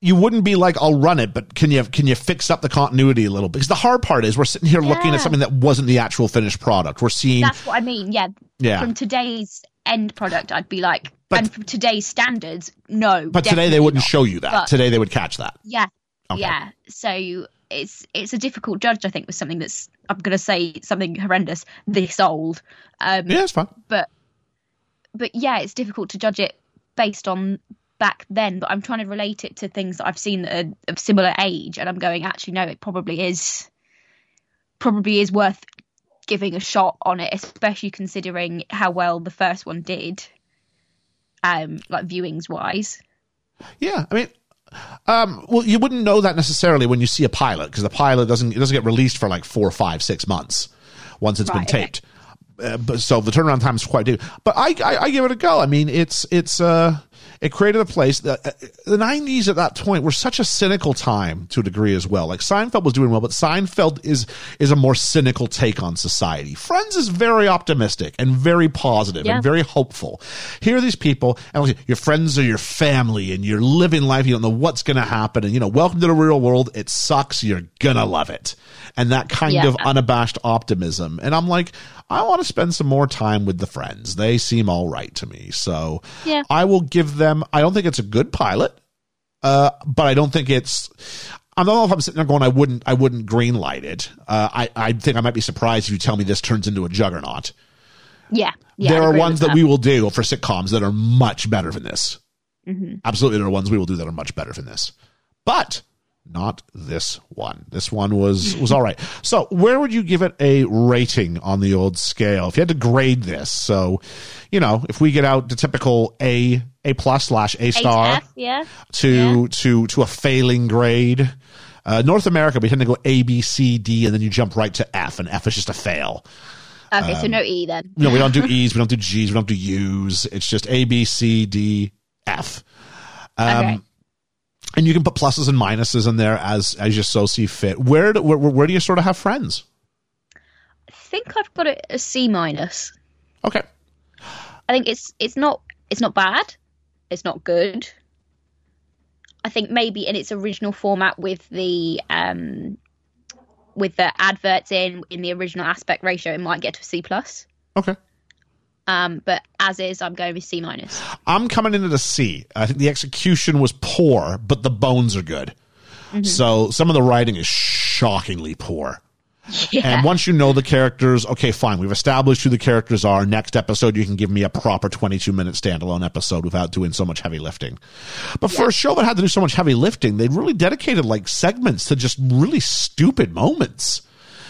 Speaker 2: you wouldn't be like, "I'll run it," but can you can you fix up the continuity a little? Because the hard part is we're sitting here looking at something that wasn't the actual finished product. We're seeing,
Speaker 3: That's what I mean. Yeah.
Speaker 2: Yeah.
Speaker 3: From today's end product, I'd be like,
Speaker 2: But-
Speaker 3: and from today's standards, no.
Speaker 2: but today they wouldn't
Speaker 3: not.
Speaker 2: show you that.
Speaker 3: But-
Speaker 2: today they would catch that.
Speaker 3: Yeah.
Speaker 2: Okay.
Speaker 3: Yeah. So it's it's a difficult judge, I think, with something that's I'm gonna say something horrendous this old. Um
Speaker 2: Yeah, it's fine.
Speaker 3: but but yeah, it's difficult to judge it based on back then. But I'm trying to relate it to things that I've seen that are of similar age, and I'm going, actually, no, it probably is probably is worth giving a shot on it, especially considering how well the first one did, um, like viewings wise.
Speaker 2: Yeah, I mean, um, well, you wouldn't know that necessarily when you see a pilot because the pilot doesn't it doesn't get released for like four, five, six months once it's been
Speaker 3: Right, okay.
Speaker 2: taped. Uh, but so the turnaround time is quite due. But I, I, I give it a go. I mean, it's it's uh, it created a place that uh, the '90s at that point were such a cynical time to a degree as well. Like Seinfeld was doing well, but Seinfeld is is a more cynical take on society. Friends is very optimistic and very positive
Speaker 3: Yeah.
Speaker 2: and very hopeful. Here are these people, and your friends are your family, and you're living life. You don't know what's going to happen, and you know, welcome to the real world. It sucks. You're gonna love it, and that kind
Speaker 3: Yeah.
Speaker 2: of unabashed optimism. And I'm like, I want to spend some more time with the friends. They seem all right to me, so
Speaker 3: Yeah.
Speaker 2: I will give them. I don't think it's a good pilot, uh, but I don't think it's. I don't know if I'm sitting there going, I wouldn't, I wouldn't green light it. Uh, I, I think I might be surprised if you tell me this turns into a juggernaut
Speaker 3: Yeah, yeah.
Speaker 2: there
Speaker 3: I'd
Speaker 2: are ones
Speaker 3: with
Speaker 2: that we will do for sitcoms that are much better than this.
Speaker 3: Mm-hmm.
Speaker 2: Absolutely, there are ones we will do that are much better than this. But not this one. This one was was all right. So, where would you give it a rating on the old scale if you had to grade this? So, you know, if we get out the typical A A plus slash A star
Speaker 3: F, yeah.
Speaker 2: to
Speaker 3: Yeah.
Speaker 2: to to a failing grade. Uh, North America, we tend to go A, B, C, D, and then you jump right to F, and F is just a fail.
Speaker 3: Okay,
Speaker 2: Um,
Speaker 3: so no E then.
Speaker 2: No, we don't do E's, we don't do G's, we don't do U's. It's just A, B, C, D, F. Um,
Speaker 3: okay.
Speaker 2: And you can put pluses and minuses in there as as you so see fit. Where do, where, where do you sort of have friends?
Speaker 3: I think I've got it a C minus.
Speaker 2: Okay,
Speaker 3: I think it's it's not it's not bad. It's not good. I think maybe in its original format with the um with the adverts in in the original aspect ratio, it might get to a C plus.
Speaker 2: okay.
Speaker 3: Um, but as is, I'm going with C minus.
Speaker 2: I'm coming into the C. I think the execution was poor, but the bones are good. So some of the writing is shockingly poor. <laughs>
Speaker 3: Yeah.
Speaker 2: And once you know the characters, okay, fine. We've established who the characters are. Next episode, you can give me a proper 22 minute standalone episode without doing so much heavy lifting. But for a show that had to do so much heavy lifting, they really dedicated like segments to just really stupid moments.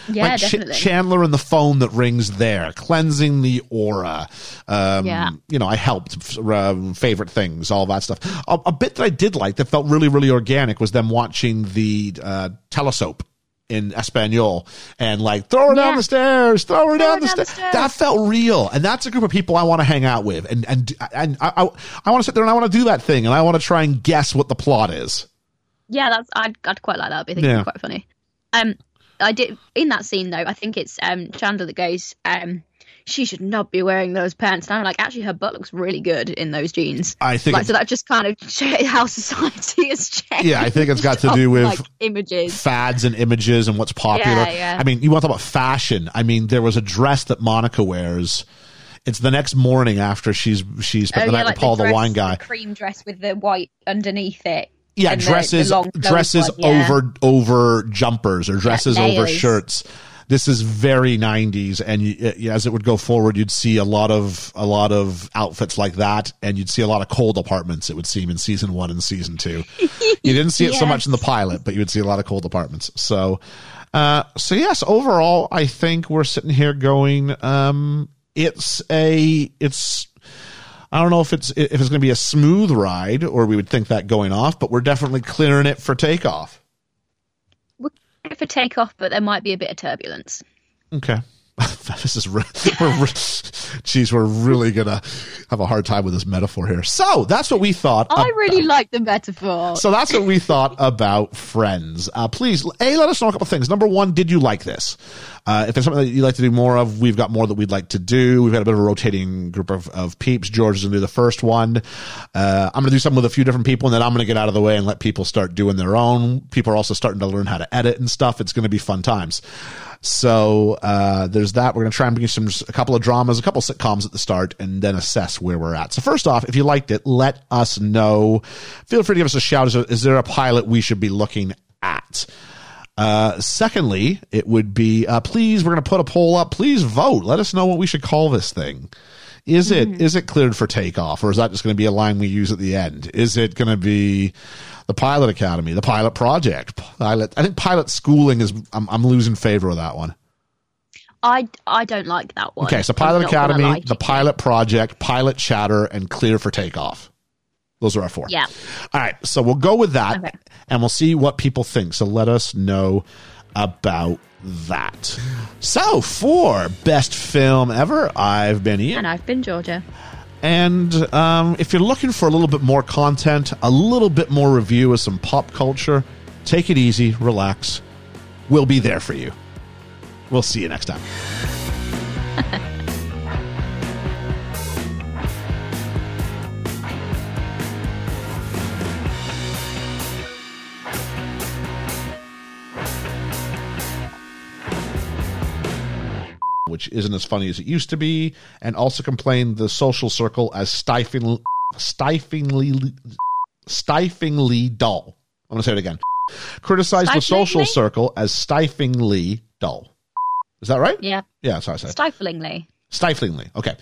Speaker 3: Yeah,
Speaker 2: like Ch- Chandler and the phone that rings there, cleansing the aura. Um,
Speaker 3: Yeah.
Speaker 2: You know, I helped um, favorite things, all that stuff. A, a bit that I did like that felt really, really organic was them watching the uh, telesoap in Espanol and like throw her down the stairs, throw her
Speaker 3: Throw
Speaker 2: down,
Speaker 3: her
Speaker 2: the,
Speaker 3: down the stairs.
Speaker 2: That felt real, and that's a group of people I want to hang out with, and and and I I, I want to sit there and I want to do that thing, and I want to try and guess what the plot is.
Speaker 3: Yeah, that's I'd, I'd quite like that. I think
Speaker 2: Yeah.
Speaker 3: quite funny. Um, I did in that scene though. I think it's um Chandler that goes, um, she should not be wearing those pants. And I'm like, actually, her butt looks really good in those jeans.
Speaker 2: I think
Speaker 3: like so that just kind of <laughs> how society has changed.
Speaker 2: Yeah, I think it's got to do <laughs> with
Speaker 3: like images.
Speaker 2: fads and images and what's popular.
Speaker 3: Yeah, yeah.
Speaker 2: I mean, you want to talk about fashion. I mean, there was a dress that Monica wears. It's the next morning after she's she's spent
Speaker 3: Oh,
Speaker 2: the
Speaker 3: yeah,
Speaker 2: night
Speaker 3: like
Speaker 2: with Paul, the,
Speaker 3: dress,
Speaker 2: wine guy.
Speaker 3: cream dress with the white underneath it.
Speaker 2: Yeah,
Speaker 3: and
Speaker 2: dresses
Speaker 3: the flowing
Speaker 2: dresses
Speaker 3: one, yeah.
Speaker 2: over over jumpers or dresses over shirts. This is very 90s and you, as it would go forward you'd see a lot of a lot of outfits like that and you'd see a lot of cold apartments it would seem in season 1 and season 2. <laughs> You didn't see it so much in the pilot but you would see a lot of cold apartments. So uh so yes, overall I think we're sitting here going um it's a it's I don't know if it's if it's going to be a smooth ride or we would think that going off, but we're definitely clearing it for takeoff.
Speaker 3: We're for takeoff, but there might be a bit of turbulence.
Speaker 2: Okay. <laughs> this is re- we're re- geez, we're really gonna have a hard time with this metaphor here. So that's what we thought.
Speaker 3: I
Speaker 2: ab-
Speaker 3: really like the metaphor.
Speaker 2: so that's what we thought about Friends. Uh, please, a let us know a couple things. Number one, did you like this? Uh, if there's something that you'd like to do more of, we've got more that we'd like to do. We've got a bit of a rotating group of, of peeps. George is to do the first one. Uh, I'm going to do something with a few different people, and then I'm going to get out of the way and let people start doing their own. People are also starting to learn how to edit and stuff. It's going to be fun times. So uh, there's that. We're going to try and bring you some a couple of dramas, a couple of sitcoms at the start, and then assess where we're at. So first off, if you liked it, let us know. Feel free to give us a shout. Is there, is there a pilot we should be looking at? Uh, secondly, it would be uh, please. We're going to put a poll up. Please vote. Let us know what we should call this thing. Is it is it cleared for takeoff, or is that just going to be a line we use at the end? Is it going to be the pilot academy, the pilot project, pilot? I think pilot schooling is. I'm, I'm losing favor of that one.
Speaker 3: I, I don't like that one.
Speaker 2: Okay, so pilot academy,
Speaker 3: to
Speaker 2: the pilot project, pilot chatter, and clear for takeoff. Those are our four.
Speaker 3: Yeah.
Speaker 2: All right, so we'll go with that,
Speaker 3: Okay.
Speaker 2: and we'll see what people think. So let us know about that. So for best film ever, I've been Ian.
Speaker 3: And I've been Georgia.
Speaker 2: And um, if you're looking for a little bit more content, a little bit more review of some pop culture, take it easy, relax. We'll be there for you. We'll see you next time. <laughs> which isn't as funny as it used to be, and also complained the social circle as stifling, stiflingly, stiflingly dull. I'm going to say it again. Criticized the social circle as stiflingly dull. Is that right?
Speaker 3: Yeah.
Speaker 2: Yeah, sorry, I said
Speaker 3: Stiflingly.
Speaker 2: stiflingly. Okay.